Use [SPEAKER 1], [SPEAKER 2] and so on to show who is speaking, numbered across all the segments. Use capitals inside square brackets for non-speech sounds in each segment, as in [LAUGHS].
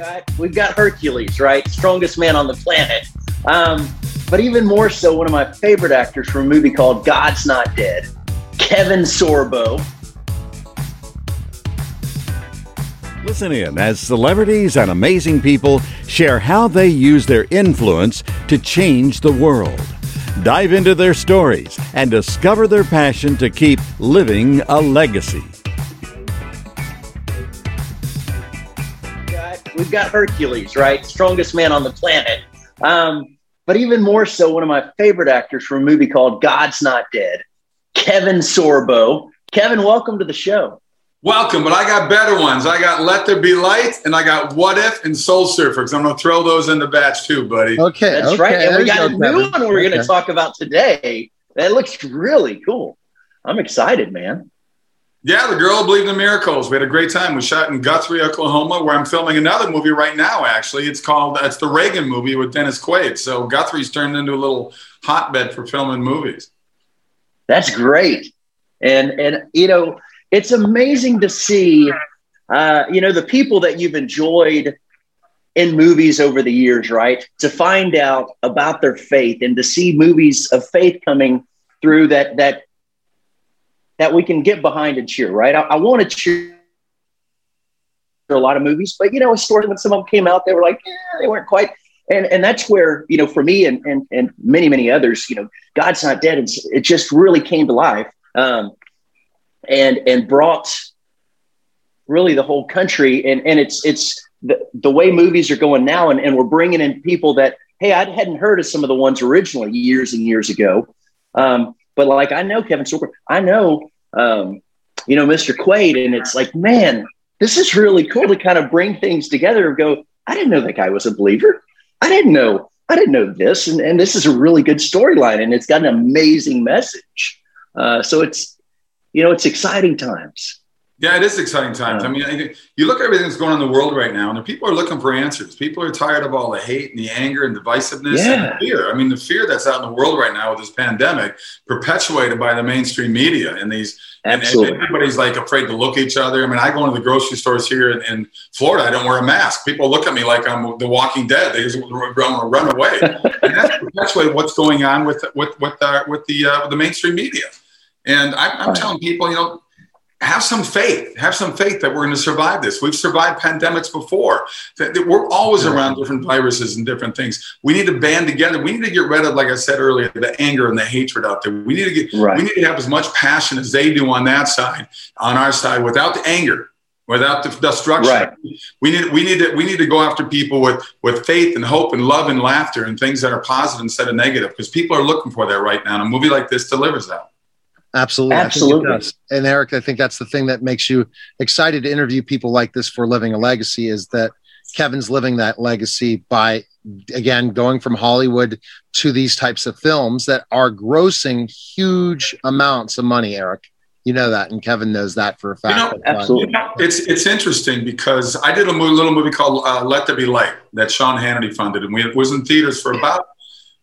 [SPEAKER 1] got we've got Hercules, right? Strongest man on the planet. Um, but even more so, one of my favorite actors from a movie called God's Not Dead, Kevin Sorbo.
[SPEAKER 2] Listen in as celebrities and amazing people share how they use their influence to change the world. Dive into their stories and discover their passion to keep living a legacy.
[SPEAKER 1] We've got Hercules, right? Strongest man on the planet. Um, but even more so, one of my favorite actors from a movie called God's Not Dead, Kevin Sorbo. Kevin, welcome to the show.
[SPEAKER 3] Welcome, but I got better ones. I got Let There Be Light, and I got What If and Soul Surfer, because I'm going to throw those in the batch too, buddy.
[SPEAKER 1] Okay, that's okay, right. And we got go, a new Kevin. one we're okay. going to talk about today. That looks really cool. I'm excited, man.
[SPEAKER 3] Yeah, the girl believed in miracles. We had a great time. We shot in Guthrie, Oklahoma, where I'm filming another movie right now. Actually, it's called it's the Reagan movie with Dennis Quaid. So Guthrie's turned into a little hotbed for filming movies.
[SPEAKER 1] That's great, and and you know it's amazing to see, uh, you know, the people that you've enjoyed in movies over the years, right? To find out about their faith and to see movies of faith coming through that that that we can get behind and cheer, right? I, I want to cheer a lot of movies, but you know, a story when some of them came out, they were like, they weren't quite. And, and that's where, you know, for me and, and, and many, many others, you know, God's not dead. And it just really came to life. Um, and and brought really the whole country and and it's it's the, the way movies are going now and, and we're bringing in people that hey i hadn't heard of some of the ones originally years and years ago um, but like i know kevin sorbo i know um, you know mr quaid and it's like man this is really cool to kind of bring things together and go i didn't know that guy was a believer i didn't know i didn't know this and, and this is a really good storyline and it's got an amazing message uh, so it's you know, it's exciting times.
[SPEAKER 3] Yeah, it is exciting times. I mean, you look at everything that's going on in the world right now, and people are looking for answers. People are tired of all the hate and the anger and divisiveness yeah. and fear. I mean, the fear that's out in the world right now with this pandemic, perpetuated by the mainstream media and these. Absolutely. And everybody's like afraid to look at each other. I mean, I go into the grocery stores here in, in Florida. I don't wear a mask. People look at me like I'm The Walking Dead. They just run, run away. [LAUGHS] and that's perpetuated what's going on with with with, our, with the uh, with the mainstream media. And I, I'm, telling people, you know, have some faith. Have some faith that we're going to survive this. We've survived pandemics before. We're always around different viruses and different things. We need to band together. We need to get rid of, like I said earlier, the anger and the hatred out there. We need to get. Right. We need to have as much passion as they do on that side, on our side, without the anger without the destruction. Right. We need we need to we need to go after people with with faith and hope and love and laughter and things that are positive instead of negative because people are looking for that right now. And a movie like this delivers that.
[SPEAKER 4] Absolutely. Absolutely. And Eric, I think that's the thing that makes you excited to interview people like this for living a legacy is that Kevin's living that legacy by again going from Hollywood to these types of films that are grossing huge amounts of money, Eric. You know that, and Kevin knows that for a fact.
[SPEAKER 1] You know, absolutely.
[SPEAKER 3] It's it's interesting because I did a little movie called uh, Let There Be Light that Sean Hannity funded, and we it was in theaters for about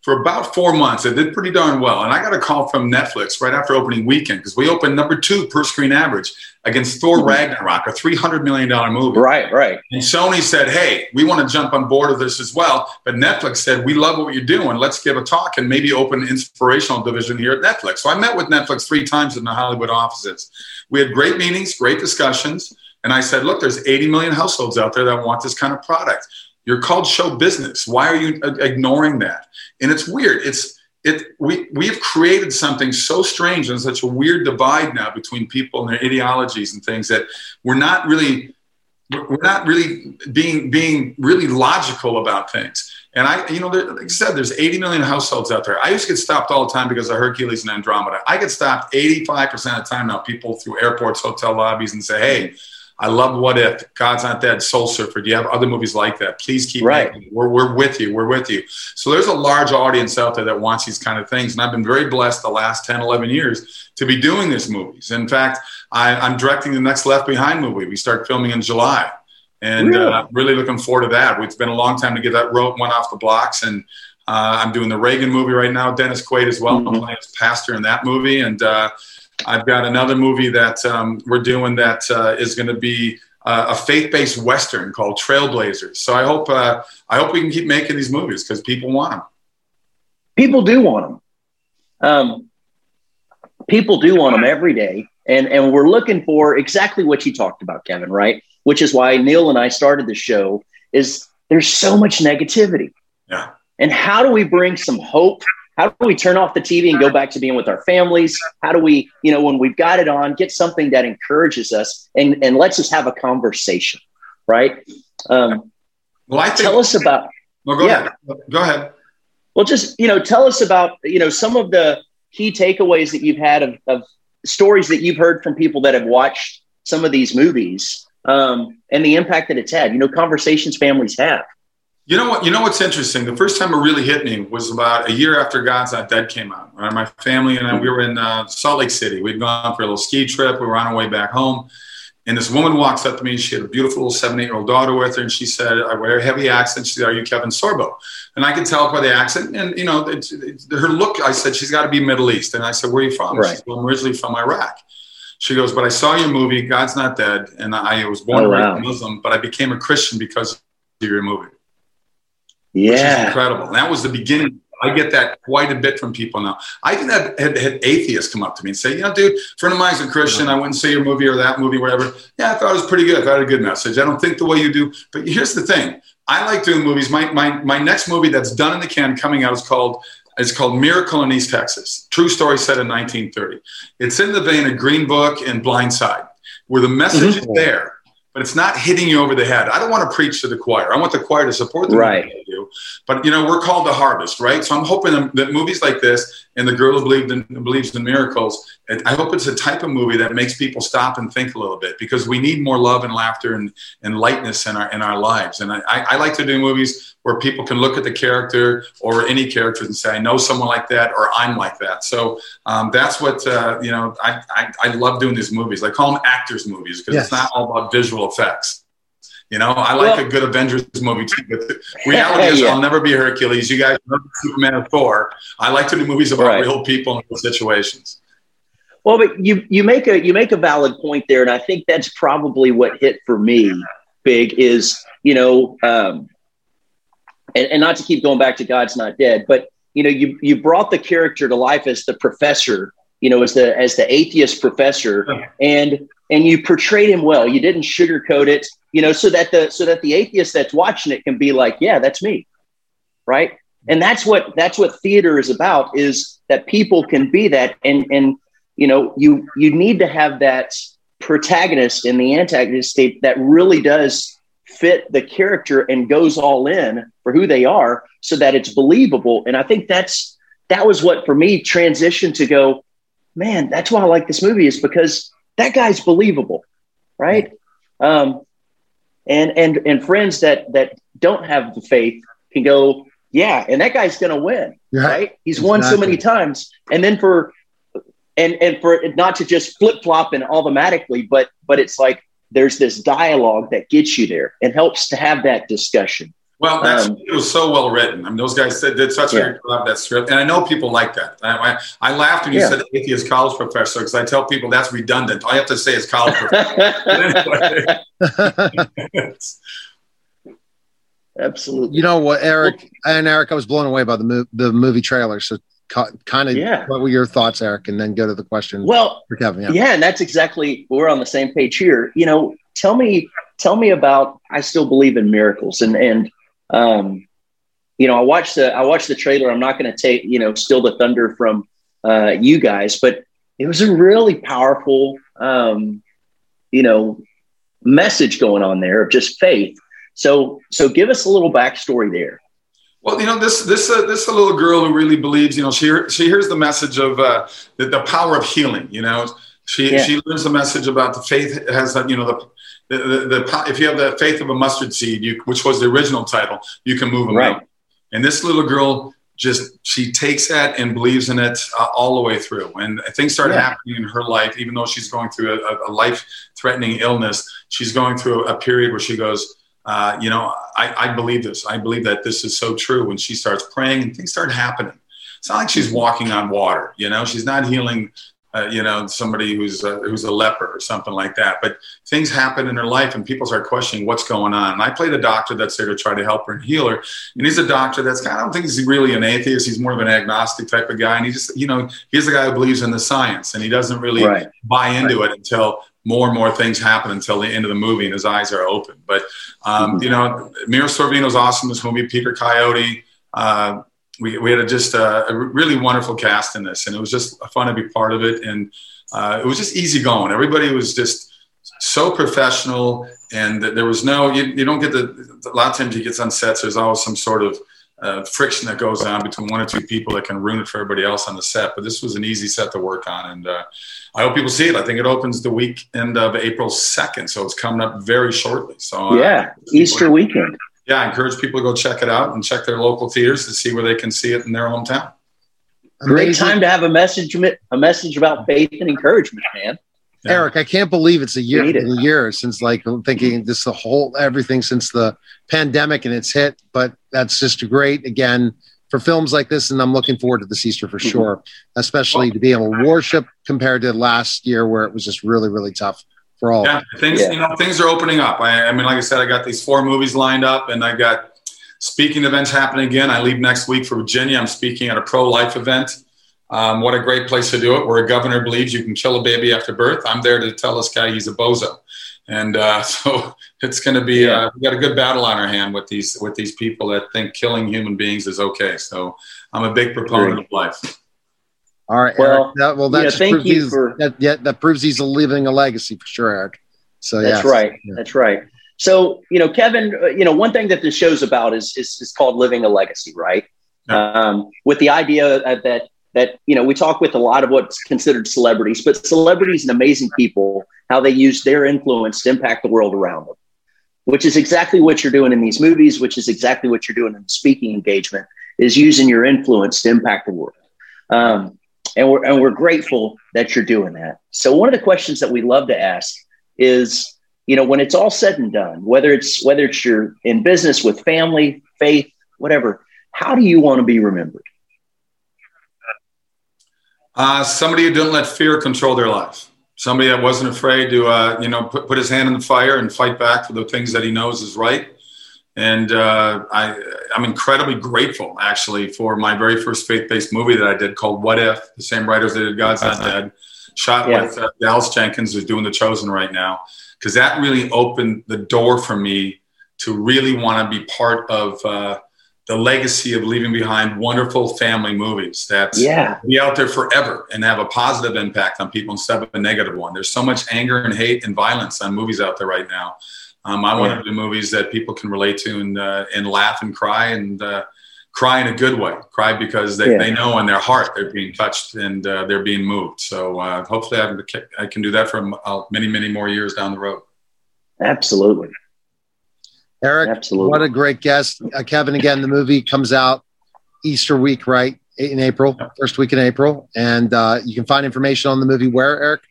[SPEAKER 3] for about four months. It did pretty darn well. And I got a call from Netflix right after opening weekend because we opened number two per screen average against Thor mm-hmm. Ragnarok, a $300 million movie.
[SPEAKER 1] Right, right.
[SPEAKER 3] And Sony said, hey, we want to jump on board of this as well. But Netflix said, we love what you're doing. Let's give a talk and maybe open an inspirational division here at Netflix. So I met with Netflix three times in the Hollywood offices. We had great meetings, great discussions. And I said, look, there's 80 million households out there that want this kind of product. You're called show business. Why are you uh, ignoring that? And it's weird. It's it we we've created something so strange and such a weird divide now between people and their ideologies and things that we're not really we're not really being being really logical about things. And I, you know, there, like I said, there's 80 million households out there. I used to get stopped all the time because of Hercules and Andromeda. I get stopped 85% of the time now. People through airports, hotel lobbies, and say, "Hey, I love What If, God's Not Dead, Soul Surfer. Do you have other movies like that? Please keep right. Making. We're, we're with you. We're with you. So there's a large audience out there that wants these kind of things. And I've been very blessed the last 10, 11 years to be doing these movies. In fact, I, am directing the next Left Behind movie. We start filming in July. And really? Uh, really looking forward to that. It's been a long time to get that rope one off the blocks. And uh, I'm doing the Reagan movie right now, Dennis Quaid as well. Mm-hmm. I'm playing as pastor in that movie. And uh, I've got another movie that um, we're doing that uh, is going to be uh, a faith-based western called Trailblazers. So I hope uh, I hope we can keep making these movies because people want them.
[SPEAKER 1] People do want them. Um, people do want them every day, and and we're looking for exactly what you talked about, Kevin. Right, which is why Neil and I started the show. Is there's so much negativity.
[SPEAKER 3] Yeah.
[SPEAKER 1] And how do we bring some hope how do we turn off the TV and go back to being with our families? How do we, you know, when we've got it on, get something that encourages us and, and lets us have a conversation, right? Um, well, I think, tell us about.
[SPEAKER 3] Well, go yeah. ahead. Go ahead.
[SPEAKER 1] Well, just you know, tell us about you know some of the key takeaways that you've had of, of stories that you've heard from people that have watched some of these movies um, and the impact that it's had. You know, conversations families have.
[SPEAKER 3] You know what? You know what's interesting? The first time it really hit me was about a year after God's Not Dead came out. Right? My family and I, we were in uh, Salt Lake City. We'd gone for a little ski trip. We were on our way back home, and this woman walks up to me. She had a beautiful seven, eight-year-old daughter with her, and she said, "I wear a heavy accent." She said, "Are you Kevin Sorbo?" And I could tell by the accent, and you know, it, it, her look. I said, "She's got to be Middle East." And I said, "Where are you from?"
[SPEAKER 1] Right.
[SPEAKER 3] She said, well, "I'm originally from Iraq." She goes, "But I saw your movie, God's Not Dead, and I was born oh, wow. Muslim, but I became a Christian because of your movie."
[SPEAKER 1] Yeah.
[SPEAKER 3] Incredible. And that was the beginning. I get that quite a bit from people now. I even had, had, had atheists come up to me and say, you know, dude, friend of mine's a Christian. I wouldn't say your movie or that movie, whatever. Yeah, I thought it was pretty good. I thought it had a good message. I don't think the way you do. But here's the thing. I like doing movies. My, my, my next movie that's done in the can coming out is called it's called Miracle in East Texas. True story set in 1930. It's in the vein of Green Book and Blind Side, where the message mm-hmm. is there but it's not hitting you over the head. I don't want to preach to the choir. I want the choir to support the
[SPEAKER 1] right.
[SPEAKER 3] But you know, we're called to harvest, right? So I'm hoping that movies like this and the girl who believed in, believes in miracles. I hope it's a type of movie that makes people stop and think a little bit because we need more love and laughter and, and lightness in our in our lives. And I, I like to do movies where people can look at the character or any character and say, I know someone like that or I'm like that. So um, that's what, uh, you know, I, I, I, love doing these movies. I call them actors movies because yes. it's not all about visual effects. You know, I like well, a good Avengers movie too. But reality is. I'll never be Hercules. You guys know Superman or Thor. I like to do movies about right. real people and real situations.
[SPEAKER 1] Well, but you you make a you make a valid point there, and I think that's probably what hit for me big is you know um, and, and not to keep going back to God's not dead, but you know, you you brought the character to life as the professor, you know, as the as the atheist professor, and and you portrayed him well. You didn't sugarcoat it, you know, so that the so that the atheist that's watching it can be like, yeah, that's me, right? And that's what that's what theater is about is that people can be that, and and you know, you you need to have that protagonist and the antagonist state that really does fit the character and goes all in for who they are so that it's believable. And I think that's that was what for me transitioned to go, man, that's why I like this movie is because that guy's believable, right? Um, and and and friends that that don't have the faith can go, yeah, and that guy's gonna win, yeah, right? He's exactly. won so many times, and then for and and for it not to just flip flop and automatically, but but it's like there's this dialogue that gets you there and helps to have that discussion.
[SPEAKER 3] Well, that's um, it was so well written. I mean, those guys said did such yeah. a love that script, and I know people like that. I, I, I laughed when you yeah. said atheist college professor because I tell people that's redundant. All you have to say is college [LAUGHS] professor. [LAUGHS]
[SPEAKER 1] Absolutely.
[SPEAKER 4] You know what, Eric and Eric, I was blown away by the mo- the movie trailer. So kind of yeah. what were your thoughts eric and then go to the question
[SPEAKER 1] well for kevin yeah. yeah and that's exactly we're on the same page here you know tell me tell me about i still believe in miracles and and um you know i watched the i watched the trailer i'm not going to take you know steal the thunder from uh you guys but it was a really powerful um you know message going on there of just faith so so give us a little backstory there
[SPEAKER 3] well, you know, this this uh, this a little girl who really believes. You know, she she hears the message of uh, the, the power of healing. You know, she yeah. she learns the message about the faith has that. You know, the the, the, the, if you have the faith of a mustard seed, you, which was the original title, you can move them right. And this little girl just she takes that and believes in it uh, all the way through. And things start yeah. happening in her life, even though she's going through a, a life-threatening illness. She's going through a period where she goes, uh, you know, I, I, believe this. I believe that this is so true. When she starts praying and things start happening, it's not like she's walking on water. You know, she's not healing uh, you know, somebody who's a, who's a leper or something like that. But things happen in her life, and people start questioning what's going on. And I play the doctor that's there to try to help her and heal her. And he's a doctor that's kinda I don't think he's really an atheist. He's more of an agnostic type of guy. And he just, you know, he's the guy who believes in the science, and he doesn't really right. buy into right. it until more and more things happen until the end of the movie and his eyes are open. But um, mm-hmm. you know, Mira Sorvino's awesome. This movie, Peter Coyote. Uh, we, we had a, just a, a, really wonderful cast in this, and it was just fun to be part of it. And uh, it was just easy going. Everybody was just so professional, and there was no you, you don't get the a lot of times you get on sets. There's always some sort of uh, friction that goes on between one or two people that can ruin it for everybody else on the set. But this was an easy set to work on, and uh, I hope people see it. I think it opens the weekend of April second, so it's coming up very shortly. So
[SPEAKER 1] uh, yeah, Easter weekend
[SPEAKER 3] yeah, I encourage people to go check it out and check their local theaters to see where they can see it in their hometown.
[SPEAKER 1] Great time to have a message, a message about faith and encouragement, man.
[SPEAKER 4] Yeah. Eric, I can't believe it's a year, a year since like I'm thinking this the whole everything since the pandemic and it's hit. But that's just great again for films like this, and I'm looking forward to this Easter for mm-hmm. sure, especially to be able to worship compared to last year where it was just really really tough for all.
[SPEAKER 3] Yeah, things yeah. you know things are opening up. I, I, mean, like I said, I got these four movies lined up, and I got speaking events happening again. I leave next week for Virginia. I'm speaking at a pro-life event. Um, what a great place to do it, where a governor believes you can kill a baby after birth. I'm there to tell this guy he's a bozo, and uh, [LAUGHS] so it's going to be. Yeah. Uh, we got a good battle on our hand with these with these people that think killing human beings is okay. So I'm a big proponent of life.
[SPEAKER 4] All right, well, Eric. That, well, that yeah, thank you for that. Yeah, that proves he's living a legacy for sure, Eric. So
[SPEAKER 1] that's yes. right. Yeah. That's right. So you know, Kevin, uh, you know, one thing that this show's about is is, is called living a legacy, right? Yeah. Um, with the idea that that you know, we talk with a lot of what's considered celebrities, but celebrities and amazing people, how they use their influence to impact the world around them, which is exactly what you're doing in these movies, which is exactly what you're doing in the speaking engagement, is using your influence to impact the world. Um, and we're and we're grateful that you're doing that. So one of the questions that we love to ask is, you know, when it's all said and done, whether it's whether it's you're in business with family, faith, whatever, how do you want to be remembered?
[SPEAKER 3] Uh, somebody who didn't let fear control their life. Somebody that wasn't afraid to, uh, you know, put, put his hand in the fire and fight back for the things that he knows is right. And uh, I, I'm incredibly grateful, actually, for my very first faith-based movie that I did called "What If." The same writers that did "God's Not Dead," shot yeah. with uh, Dallas Jenkins, who's doing The Chosen right now, because that really opened the door for me to really want to be part of uh, the legacy of leaving behind wonderful family movies that
[SPEAKER 1] yeah.
[SPEAKER 3] be out there forever and have a positive impact on people instead of a negative one. There's so much anger and hate and violence on movies out there right now um, I want to do movies that people can relate to and uh, and laugh and cry and uh, cry in a good way. Cry because they, yeah. they know in their heart they're being touched and uh, they're being moved. So uh, hopefully I, I can do that for uh, many many more years down the road.
[SPEAKER 1] Absolutely.
[SPEAKER 4] Eric, Absolutely. what a great guest. Uh, Kevin, again, the movie comes out Easter week, right? In April, first week in April. And you can find information on the movie where, Eric?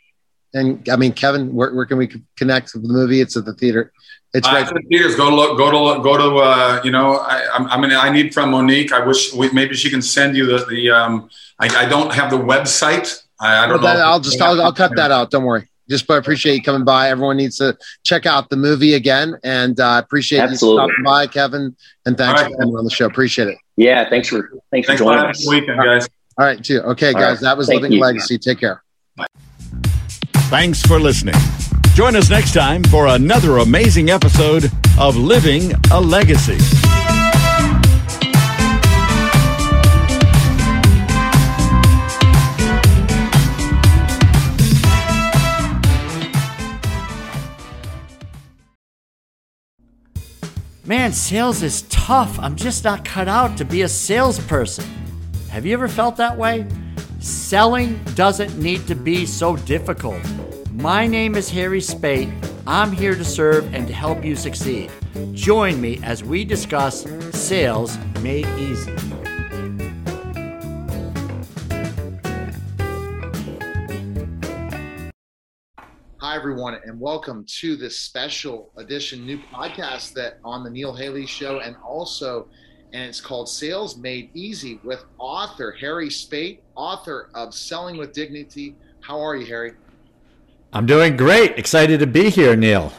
[SPEAKER 4] And I mean, Kevin, where, where can we connect with the movie? It's at the theater. It's
[SPEAKER 3] right. the theaters. Go to look. Go to look, go to. Uh, you know, I, I mean, I need from Monique. I wish we, maybe she can send you the the. Um, I, I don't have the website. I, I don't well, know.
[SPEAKER 4] I'll just I'll, I'll cut that out. Don't worry. Just but appreciate you coming by. Everyone needs to check out the movie again, and uh, appreciate Absolutely. you stopping by, Kevin. And thanks right. for coming on the show. Appreciate it.
[SPEAKER 1] Yeah, thanks for thanks, thanks for joining us.
[SPEAKER 3] Weekend, guys.
[SPEAKER 4] All right, too. Okay, All guys, right. that was Thank Living you. Legacy. Take care. Bye.
[SPEAKER 2] Thanks for listening. Join us next time for another amazing episode of Living a Legacy.
[SPEAKER 5] Man, sales is tough. I'm just not cut out to be a salesperson. Have you ever felt that way? Selling doesn't need to be so difficult. My name is Harry Spaight. I'm here to serve and to help you succeed. Join me as we discuss sales made easy.
[SPEAKER 4] Hi, everyone, and welcome to this special edition new podcast that on the Neil Haley Show and also and it's called Sales Made Easy with author Harry Spaight, author of Selling with Dignity How are you, Harry?
[SPEAKER 5] I'm doing great. Excited to be here, Neil.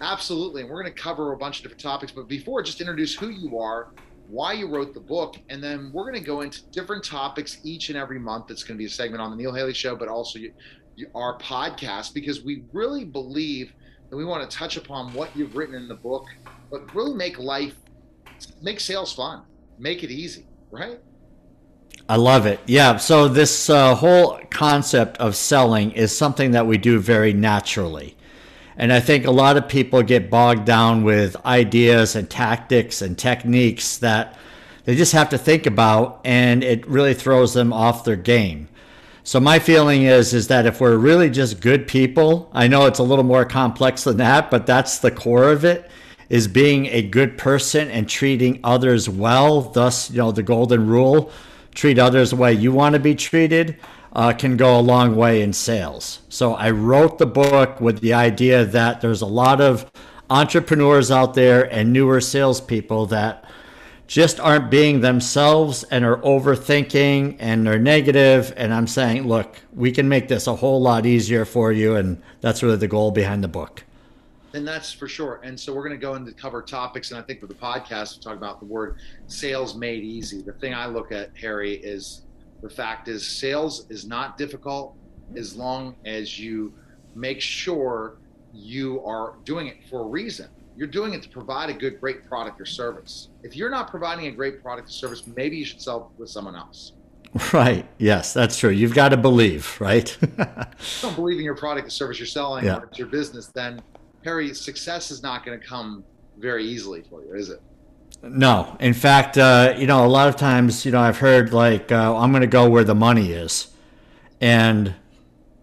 [SPEAKER 4] Absolutely. And we're going to cover a bunch of different topics. But before, just introduce who you are, why you wrote the book, and then we're going to go into different topics each and every month. That's going to be a segment on the Neil Haley Show, but also you, you, our podcast, because we really believe that we want to touch upon what you've written in the book, but really make life, make sales fun, make it easy, right?
[SPEAKER 5] I love it. Yeah. So, this uh, whole concept of selling is something that we do very naturally. And I think a lot of people get bogged down with ideas and tactics and techniques that they just have to think about, and it really throws them off their game. So my feeling is is that if we're really just good people, I know it's a little more complex than that, but that's the core of it is being a good person and treating others well, thus, you know, the golden rule, treat others the way you want to be treated uh, can go a long way in sales. So I wrote the book with the idea that there's a lot of entrepreneurs out there and newer salespeople that just aren't being themselves and are overthinking and they're negative. And I'm saying, look, we can make this a whole lot easier for you. And that's really the goal behind the book.
[SPEAKER 4] And that's for sure. And so we're going to go into cover topics. And I think for the podcast, we'll talk about the word sales made easy. The thing I look at, Harry, is the fact is, sales is not difficult as long as you make sure you are doing it for a reason. You're doing it to provide a good, great product or service. If you're not providing a great product or service, maybe you should sell with someone else. [LAUGHS]
[SPEAKER 5] Right. Yes, that's true. You've got to believe, right? [LAUGHS]
[SPEAKER 4] don't believe in your product or service you're selling yeah. or it's your business, then Harry, success is not going to come very easily for you, is it?
[SPEAKER 5] No, in fact, uh, you know, a lot of times, you know, I've heard like, uh, I'm going to go where the money is, and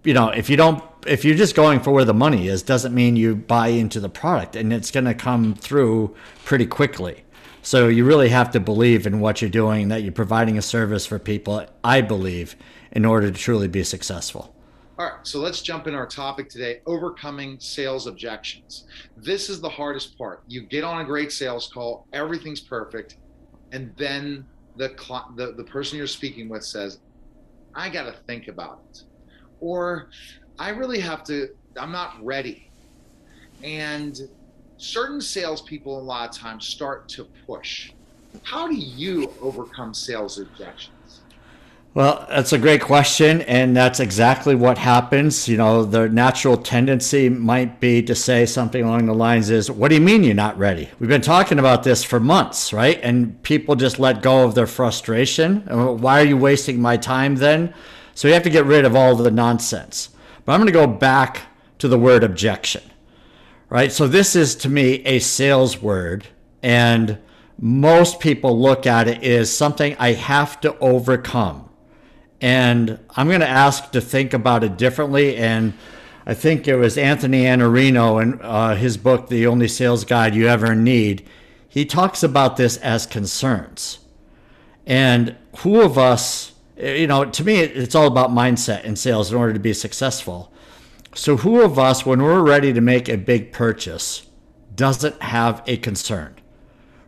[SPEAKER 5] you know, if you don't, if you're just going for where the money is, doesn't mean you buy into the product, and it's going to come through pretty quickly. So you really have to believe in what you're doing, that you're providing a service for people. I believe in order to truly be successful.
[SPEAKER 4] All right, so let's jump in our topic today overcoming sales objections. This is the hardest part. You get on a great sales call, everything's perfect, and then the, the, the person you're speaking with says, I got to think about it. Or I really have to, I'm not ready. And certain salespeople, a lot of times, start to push. How do you overcome sales objections?
[SPEAKER 5] Well, that's a great question, and that's exactly what happens. You know, the natural tendency might be to say something along the lines is, "What do you mean you're not ready? We've been talking about this for months, right?" And people just let go of their frustration. Uh, why are you wasting my time then? So you have to get rid of all the nonsense. But I'm going to go back to the word objection, right? So this is to me a sales word, and most people look at it as something I have to overcome and I'm going to ask to think about it differently. And I think it was Anthony Iannarino in uh, his book, The Only Sales Guide You Ever Need. He talks about this as concerns. And who of us, you know, to me, it's all about mindset in sales in order to be successful. So, who of us, when we're ready to make a big purchase, doesn't have a concern,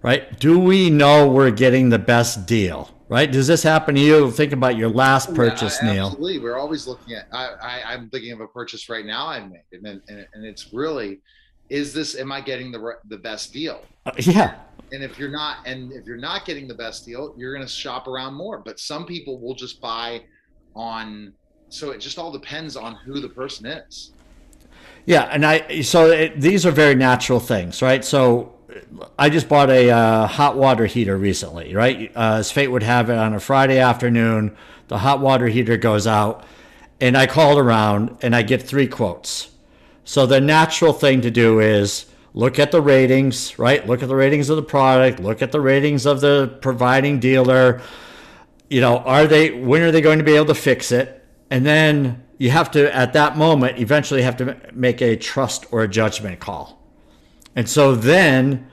[SPEAKER 5] right? Do we know we're getting the best deal? Right? Does this happen to you? Think about your last purchase,
[SPEAKER 4] yeah,
[SPEAKER 5] Neil.
[SPEAKER 4] Absolutely. We're always looking at, I, I, am thinking of a purchase right now I made, and, and, and it's really, is this, am I getting the, the best deal?
[SPEAKER 5] Uh, yeah.
[SPEAKER 4] And if you're not, and if you're not getting the best deal, you're going to shop around more. But some people will just buy on, so it just all depends on who the person is.
[SPEAKER 5] Yeah, and I so it, these are very natural things, right? So I just bought a uh, hot water heater recently, right? Uh, as fate would have it, on a Friday afternoon, the hot water heater goes out, and I called around and I get three quotes. So the natural thing to do is look at the ratings, right? Look at the ratings of the product, look at the ratings of the providing dealer. You know, are they when are they going to be able to fix it? And then you have to at that moment eventually have to make a trust or a judgment call and so then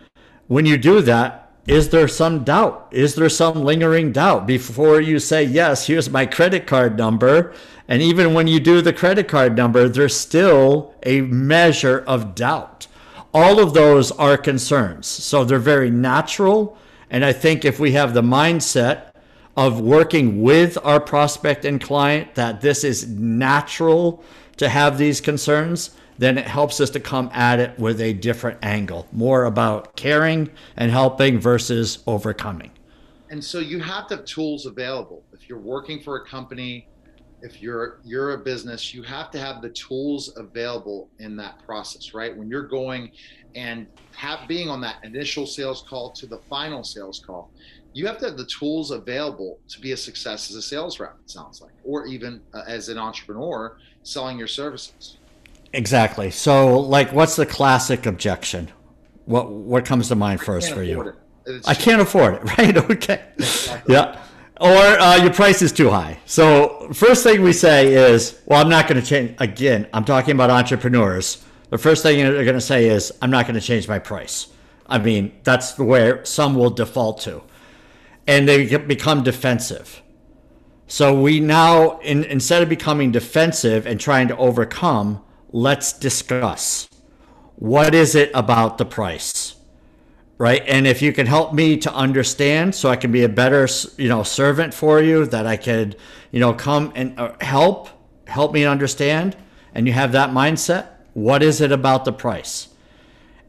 [SPEAKER 5] when you do that, is there some doubt? Is there some lingering doubt before you say, yes, here's my credit card number? And even when you do the credit card number, there's still a measure of doubt. All of those are concerns. So they're very natural. And I think if we have the mindset of working with our prospect and client that this is natural to have these concerns, then it helps us to come at it with a different angle, more about caring and helping versus overcoming.
[SPEAKER 4] And so you have to have tools available. If you're working for a company, if you're you're a business, you have to have the tools available in that process, right? When you're going and have being on that initial sales call to the final sales call, you have to have the tools available to be a success as a sales rep. It sounds like, or even uh, as an entrepreneur selling your services.
[SPEAKER 5] Exactly. So, like, what's the classic objection? What what comes to mind first for you? I can't afford it, [LAUGHS] right? Okay. Exactly. Yeah. Or uh, your price is too high. So, first thing we say is, well, I'm not going to change. Again, I'm talking about entrepreneurs. The first thing they're going to say is, I'm not going to change my price. I mean, that's where some will default to. And they become defensive. So, we now, in, instead of becoming defensive and trying to overcome, let's discuss. What is it about the price? right? And if you can help me to understand so i can be a better you know servant for you that i could you know come and uh, help help me understand and you have that mindset what is it about the price?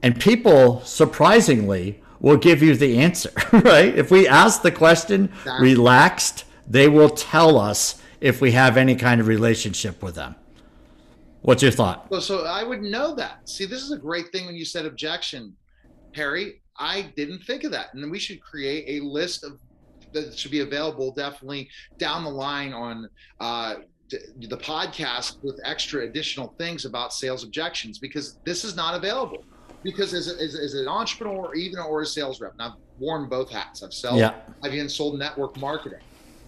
[SPEAKER 5] And people surprisingly will give you the answer [LAUGHS] right? If we ask the question relaxed they will tell us if we have any kind of relationship with them what's your thought
[SPEAKER 4] well so i would know that see this is a great thing when you said objection harry I didn't think of that. And we should create a list of that should be available definitely down the line on uh, the podcast with extra additional things about sales objections because this is not available. Because as, as, as an entrepreneur, or even or a sales rep, and I've worn both hats. I've sold, yeah. I've even sold network marketing.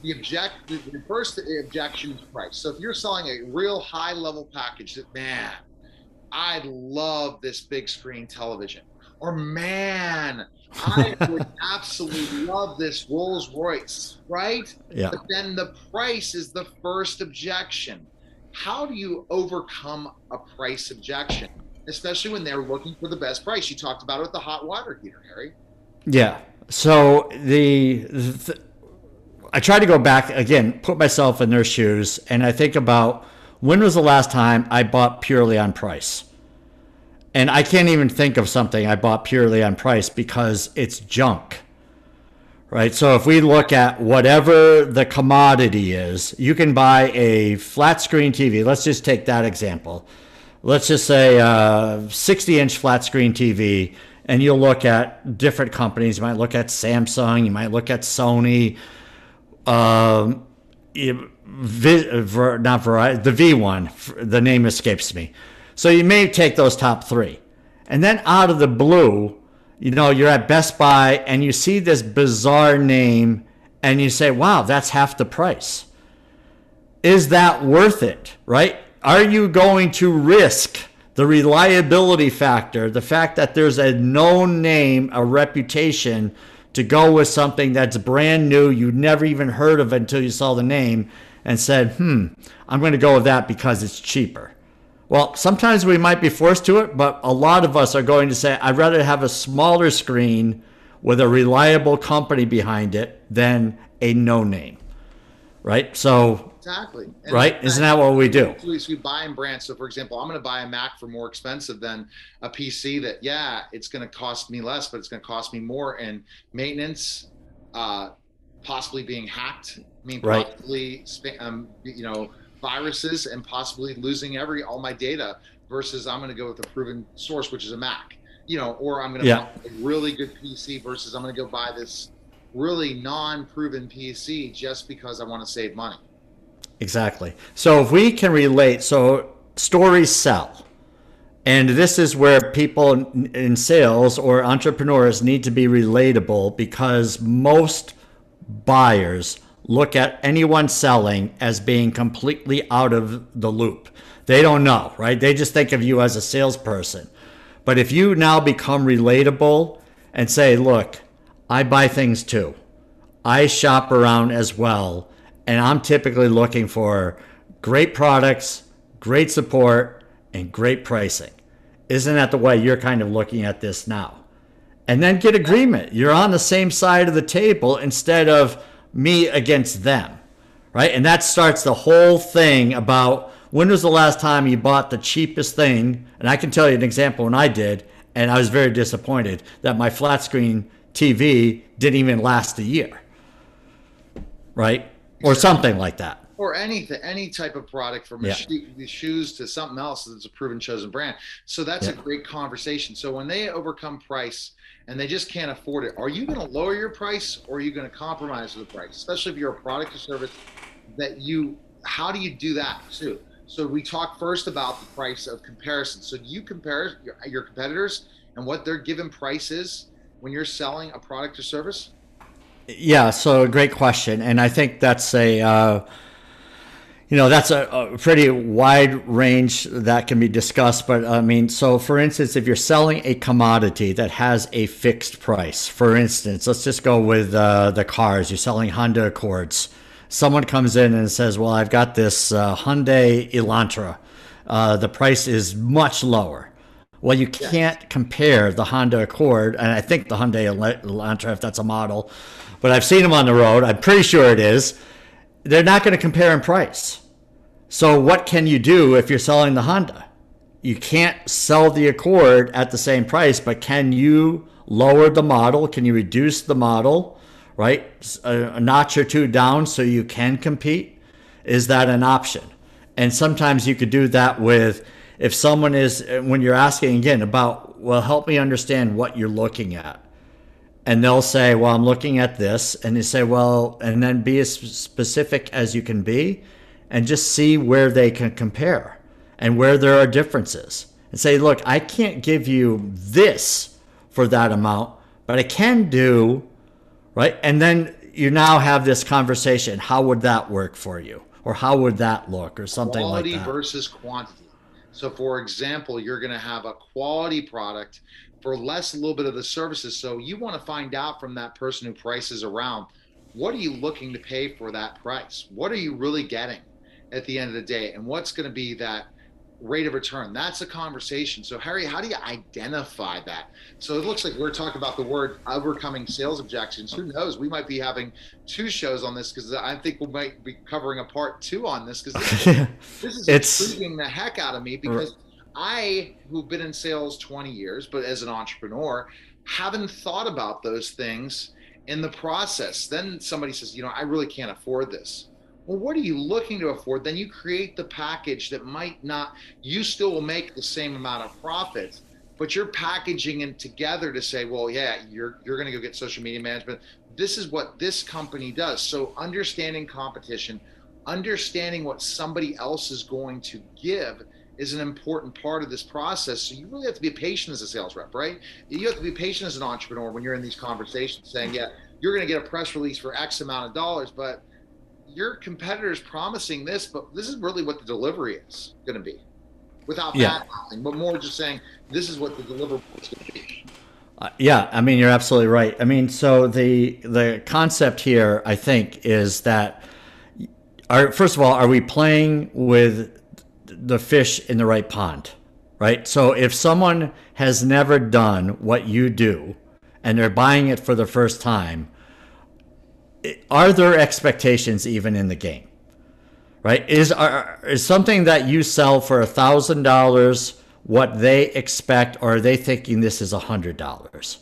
[SPEAKER 4] The object, the, the first objection is price. So if you're selling a real high level package, that man, I love this big screen television or man, I [LAUGHS] would absolutely love this Rolls Royce, right?
[SPEAKER 5] Yeah.
[SPEAKER 4] But then the price is the first objection. How do you overcome a price objection, especially when they're looking for the best price? You talked about it with the hot water heater, Harry.
[SPEAKER 5] Yeah. So the, the I try to go back again, put myself in their shoes, and I think about when was the last time I bought purely on price and I can't even think of something I bought purely on price because it's junk. Right? So if we look at whatever the commodity is, you can buy a flat screen TV. Let's just take that example. Let's just say a 60 inch flat screen TV, and you'll look at different companies. You might look at Samsung, you might look at Sony, um, not Verizon, the V1, the name escapes me so you may take those top three. And then out of the blue, you know, you're at Best Buy and you see this bizarre name and you say, wow, that's half the price. Is that worth it, right? Are you going to risk the reliability factor, the fact that there's a known name, a reputation to go with something that's brand new, you never even heard of until you saw the name and said, hmm, I'm going to go with that because it's cheaper. Well, sometimes we might be forced to it, but a lot of us are going to say, I'd rather have a smaller screen with a reliable company behind it than a no name. Right? So,
[SPEAKER 4] exactly.
[SPEAKER 5] And right? Isn't that what we do?
[SPEAKER 4] We, we buy in brands. So, for example, I'm going to buy a Mac for more expensive than a PC that, yeah, it's going to cost me less, but it's going to cost me more in maintenance, uh, possibly being hacked. I mean,
[SPEAKER 5] right.
[SPEAKER 4] possibly, um, you know, viruses and possibly losing every all my data versus I'm going to go with a proven source, which is a Mac, you know, or I'm going to
[SPEAKER 5] yeah.
[SPEAKER 4] buy a really good PC versus I'm going to go buy this really non-proven PC just because I want to save money.
[SPEAKER 5] Exactly. So if we can relate, so stories sell. And this is where people in sales or entrepreneurs need to be relatable because most buyers look at anyone selling as being completely out of the loop. They don't know, right? They just think of you as a salesperson. But if you now become relatable and say, look, I buy things too, I shop around as well, and I'm typically looking for great products, great support, and great pricing. Isn't that the way you're kind of looking at this now? And then get agreement. You're on the same side of the table instead of, me against them, right? And that starts the whole thing about when was the last time you bought the cheapest thing? And I can tell you an example when I did, and I was very disappointed that my flat screen TV didn't even last a year, right? Or something like that
[SPEAKER 4] or anything, any type of product from yeah. shoes to something else that's a proven chosen brand. So that's yeah. a great conversation. So when they overcome price and they just can't afford it, are you going to lower your price or are you going to compromise the price? Especially if you're a product or service that you, how do you do that too? So we talk first about the price of comparison. So do you compare your, your competitors and what their given price is when you're selling a product or service?
[SPEAKER 5] Yeah, so great question, and I think that's a uh, you know that's a, a, pretty wide range that can be discussed but i mean so for instance if you're selling a commodity that has a fixed price for instance let's just go with uh, the cars you're selling honda accords. Someone comes in and says well i've got this uh, hyundai elantra. Uh, the price is much lower. Well you can't compare the honda accord and i think the hyundai elantra if that's a model but i've seen them on the road i'm pretty sure it is they're not going to compare in price so what can you do if you're selling the Honda? You can't sell the Accord at the same price, but can you lower the model? Can you reduce the model, right? A, notch or two down so you can compete? Is that an option? And sometimes you could do that with if someone is when you're asking again about well help me understand what you're looking at and they'll say well i'm looking at this and you say well and then be as specific as you can be and just see where they can compare and where there are differences and say, look, I can't give you this for that amount, but I can do, right? And then you now have this conversation. How would that work for you? Or how would that look? Or something
[SPEAKER 4] quality
[SPEAKER 5] like that.
[SPEAKER 4] Quality versus quantity. So, for example, you're going to have a quality product for less, a little bit of the services. So, you want to find out from that person who prices around what are you looking to pay for that price? What are you really getting? at the end of the day and what's going to be that rate of return that's a conversation so harry how do you identify that so it looks like we're talking about the word overcoming sales objections who knows we might be having two shows on this because i think we might be covering a part two on this because this, this, is [LAUGHS] it's, intriguing the heck out of me because i who've been in sales 20 years but as an entrepreneur haven't thought about those things in the process then somebody says you know i really can't afford this well, what are you looking to afford? Then you create the package that might not, you still will make the same amount of profit, but you're packaging it together to say, well, yeah, you're, you're going to go get social media management. This is what this company does. So understanding competition, understanding what somebody else is going to give is an important part of this process. So you really have to be patient as a sales rep, right? You have to be patient as an entrepreneur when you're in these conversations saying, yeah, you're going to get a press release for X amount of dollars, but your competitor's promising this, but this is really what the delivery is going to be, without yeah. that, but more just saying this is what the deliverable is going to be.
[SPEAKER 5] Uh, yeah, I mean you're absolutely right. I mean, so the the concept here, I think, is that are first of all, are we playing with the fish in the right pond, right? So if someone has never done what you do, and they're buying it for the first time, are there expectations even in the game? Right? Is are, is something that you sell for a thousand dollars what they expect, or are they thinking this is a hundred dollars?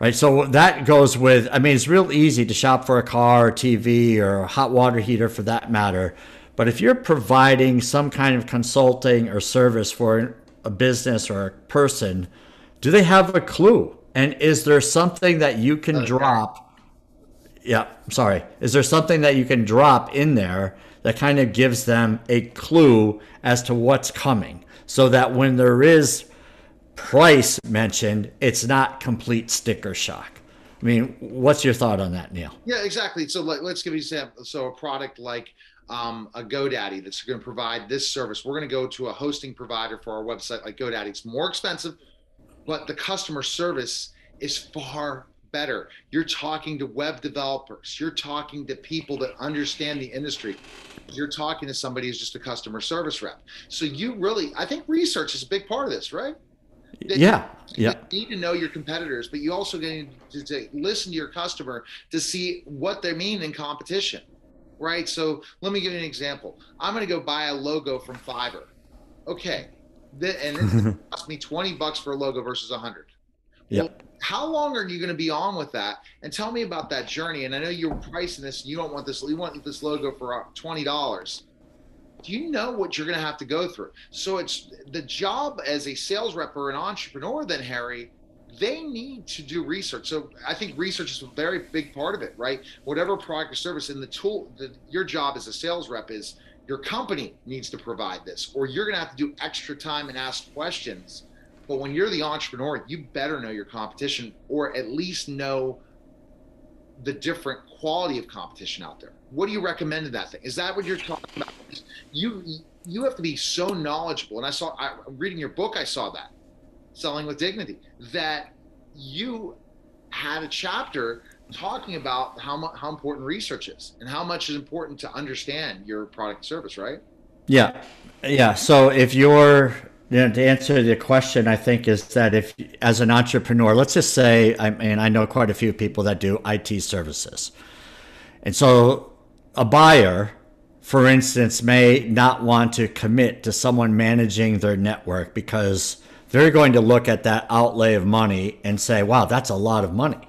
[SPEAKER 5] Right. So that goes with. I mean, it's real easy to shop for a car, or TV, or a hot water heater for that matter. But if you're providing some kind of consulting or service for a business or a person, do they have a clue? And is there something that you can okay. drop yeah, sorry. Is there something that you can drop in there that kind of gives them a clue as to what's coming so that when there is price mentioned, it's not complete sticker shock? I mean, what's your thought on that, Neil?
[SPEAKER 4] Yeah, exactly. So let, us give you an example. So a product like um, a GoDaddy that's going to provide this service. We're going to go to a hosting provider for our website like GoDaddy. It's more expensive, but the customer service is far better. You're talking to web developers. You're talking to people that understand the industry. You're talking to somebody who's just a customer service rep. So you really, I think research is a big part of this, right?
[SPEAKER 5] yeah. Yeah.
[SPEAKER 4] You need to know your competitors, but you also need to, to listen to your customer to see what they mean in competition, right? So let me give you an example. I'm going to go buy a logo from Fiverr. Okay, and it [LAUGHS] cost me 20 bucks for a logo versus 100.
[SPEAKER 5] Yeah. Well,
[SPEAKER 4] how long are you going to be on with that? And tell me about that journey. And I know you're pricing this. and You don't want this. You want this logo for uh, twenty dollars. Do you know what you're going to have to go through? So it's the job as a sales rep or an entrepreneur. Then Harry, they need to do research. So I think research is a very big part of it, right? Whatever product or service, and the tool, your job as a sales rep is your company needs to provide this, or you're going to have to do extra time and ask questions. But when you're the entrepreneur, you better know your competition, or at least know the different quality of competition out there. What do you recommend in that thing? Is that what you're talking about? You you have to be so knowledgeable, and I saw I, reading your book. I saw that selling with dignity that you had a chapter talking about how mu- how important research is and how much is important to understand your product service, right?
[SPEAKER 5] Yeah, yeah. So if you're you know, to answer the question, I think is that if, as an entrepreneur, let's just say, I mean, I know quite a few people that do IT services. And so a buyer, for instance, may not want to commit to someone managing their network because they're going to look at that outlay of money and say, wow, that's a lot of money.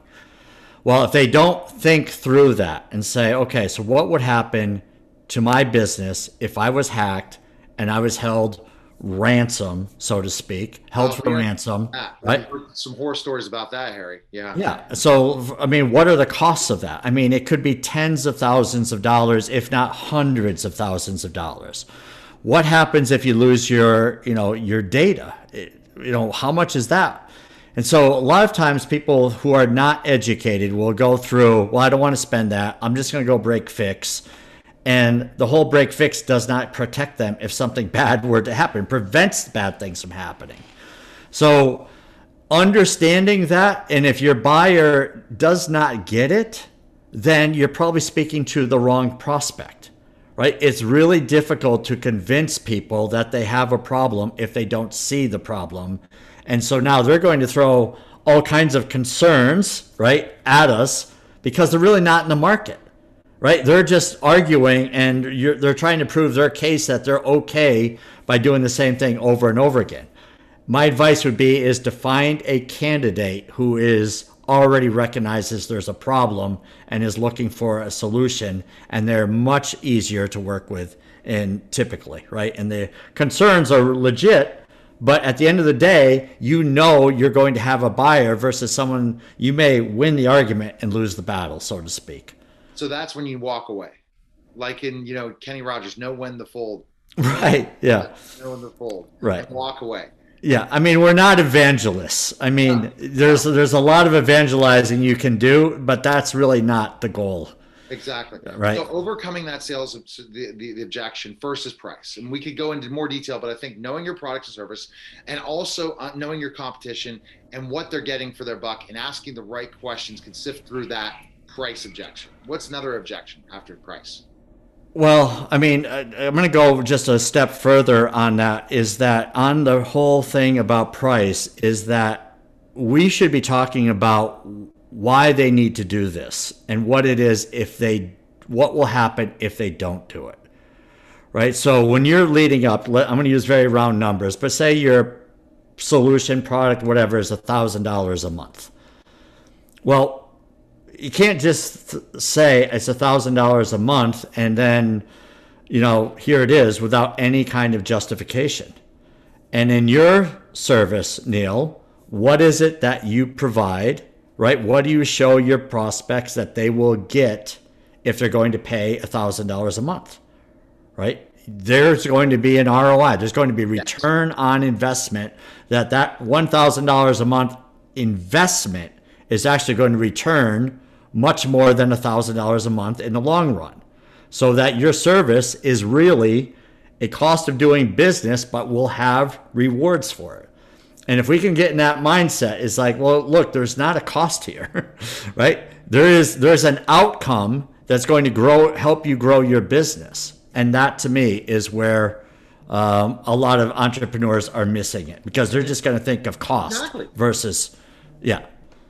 [SPEAKER 5] Well, if they don't think through that and say, okay, so what would happen to my business if I was hacked and I was held ransom, so to speak, held oh, for yeah. ransom. Yeah. Right?
[SPEAKER 4] Some horror stories about that, Harry. Yeah.
[SPEAKER 5] Yeah. So, I mean, what are the costs of that? I mean, it could be tens of thousands of dollars, if not hundreds of thousands of dollars. What happens if you lose your, you know, your data? It, you know, how much is that? And so a lot of times people who are not educated will go through, well, I don't want to spend that. I'm just going to go break fix and the whole break fix does not protect them if something [LAUGHS] bad were to happen, prevents bad things from happening. So, understanding that, and if your buyer does not get it, then you're probably speaking to the wrong prospect, right? It's really difficult to convince people that they have a problem if they don't see the problem. And so now they're going to throw all kinds of concerns, right, at us because they're really not in the market right? They're just arguing and they're trying to prove their case that they're okay by doing the same thing over and over again. My advice would be is to find a candidate who is already recognizes there's a problem and is looking for a solution and they're much easier to work with and typically, right? And the concerns are legit, but at the end of the day, you know you're going to have a buyer versus someone you may win the argument and lose the battle, so to speak.
[SPEAKER 4] So that's when you walk away. Like in, you know, Kenny Rogers, know when to fold. [LAUGHS]
[SPEAKER 5] Right. Yeah.
[SPEAKER 4] Know when to fold.
[SPEAKER 5] Right.
[SPEAKER 4] walk away.
[SPEAKER 5] Yeah, I mean we're not evangelists. I mean no. there's there's a lot of evangelizing you can do, but that's really not the goal.
[SPEAKER 4] Exactly.
[SPEAKER 5] Right.
[SPEAKER 4] So overcoming that sales the, the, the, objection first is price, and we could go into more detail, but I think knowing your product and service, and also uh, knowing your competition and what they're getting for their buck, and asking the right questions can sift through that price objection. What's another objection after price?
[SPEAKER 5] Well, I mean, uh, I'm going to go just a step further on that. Is that on the whole thing about price? Is that we should be talking about why they need to do this and what it is if they, what will happen if they don't do it, right? So when you're leading up, I'm going to use very round numbers, but say your solution product, whatever, is a thousand dollars a month. Well, you can't just say it's a thousand dollars a month and then you know here it is without any kind of justification. And in your service neil what is it that you provide right? What do you show your prospects that they will get if they're going to pay a thousand dollars a month right? There's going to be an roi there's going to be return on investment that that $1000 a month investment is actually going to return much more than $1,000 a month in the long run. So that your service is really a cost of doing business, but will have rewards for it. And if we can get in that mindset, it's like, well, look, there's not a cost here, [LAUGHS] right? There is there's an outcome that's going to grow, help you grow your business, and that to me is where um, a lot of entrepreneurs are missing it because they're just going to think of cost exactly. versus, yeah.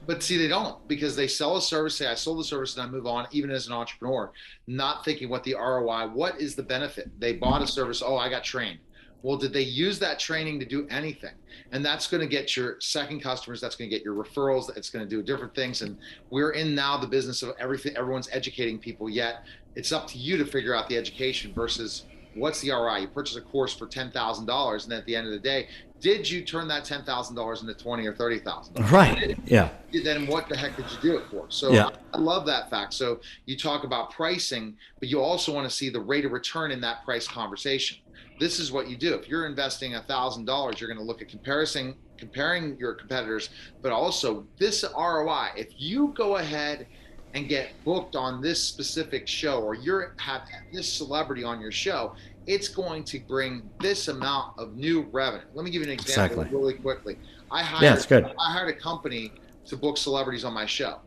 [SPEAKER 4] But see, they don't because they sell a service. Say, I sold the service and I move on, even as an entrepreneur, not thinking what the ROI, what is the benefit? They bought a service. Oh, I got trained. Well, did they use that training to do anything? And that's going to get your second customers. That's going to get your referrals. It's going to do different things. And we're in now the business of everything. Everyone's educating people. Yet it's up to you to figure out the education versus what's the ROI? You purchase a course for ten thousand dollars, and at the end of the day, did you turn that ten thousand dollars into twenty or thirty thousand?
[SPEAKER 5] Right. Yeah.
[SPEAKER 4] Then what the heck did you do it for? So yeah. I love that fact. So you talk about pricing, but you also want to see the rate of return in that price conversation. This is what you do. If you're investing a thousand dollars, you're going to look at comparison comparing your competitors, but also this ROI. If you go ahead and get booked on this specific show or you're have this celebrity on your show it's going to bring this amount of new revenue let me give you an example exactly. really quickly i hired
[SPEAKER 5] yeah, it's good.
[SPEAKER 4] i hired a company to book celebrities on my show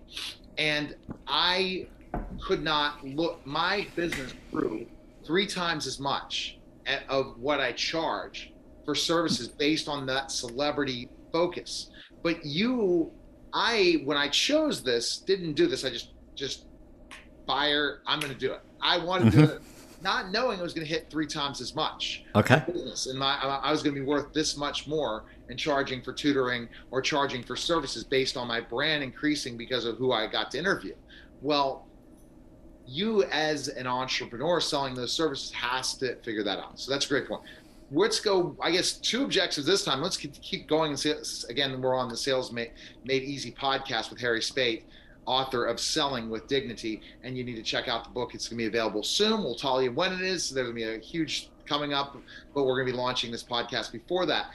[SPEAKER 4] and i could not look my business grew three times as much of what i charge for services based on that celebrity focus but you I when I chose this didn't do this. I just just fire. I'm going to do it. I want to mm-hmm. do it, not knowing it was going to hit three times as much.
[SPEAKER 5] Okay.
[SPEAKER 4] Business and my, I was going to be worth this much more and charging for tutoring or charging for services based on my brand increasing because of who I got to interview. Well, you as an entrepreneur selling those services has to figure that out. So that's a great point. Let's go. I guess two objectives this time. Let's keep going and see. Again, we're on the Sales Made, Made Easy podcast with Harry Spaight author of Selling with Dignity, and you need to check out the book. It's going to be available soon. We'll tell you when it is. There's going to be a huge coming up, but we're going to be launching this podcast before that.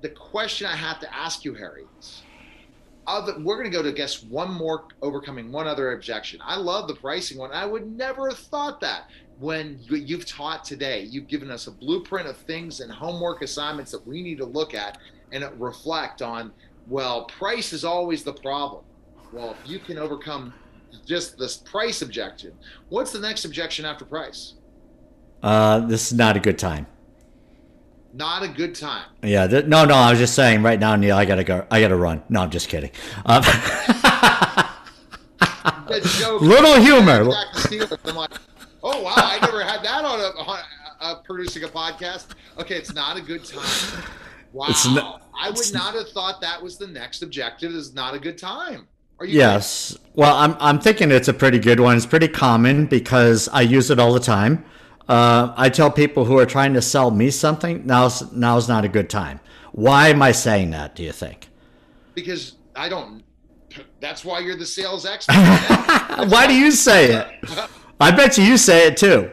[SPEAKER 4] The question I have to ask you, Harry, is other, we're going to go to guess one more overcoming one other objection. I love the pricing one. I would never have thought that when you've taught today. You've given us a blueprint of things and homework assignments that we need to look at and reflect on. Well, price is always the problem well, if you can overcome just this price objection, what's the next objection after price?
[SPEAKER 5] Uh, this is not a good time.
[SPEAKER 4] Not a good time.
[SPEAKER 5] Yeah. Th- no, no. I was just saying right now, Neil. I gotta go. I gotta run. No, I'm just kidding. Um, [LAUGHS] [LAUGHS] little humor.
[SPEAKER 4] I'm like, oh wow, I never had that on, a, on a, producing a podcast. Okay, it's not a good time. Wow, not, I would not have thought that was the next objective. Is not a good time
[SPEAKER 5] yes. Kidding? Well, I'm I'm thinking it's a pretty good one. It's pretty common because I use it all the time. Uh, I tell people who are trying to sell me something now's now's not a good time. Why am I saying that? Do you think?
[SPEAKER 4] Because I don't. That's why you're the sales [LAUGHS] expert.
[SPEAKER 5] why do you say it? I bet you you say it too.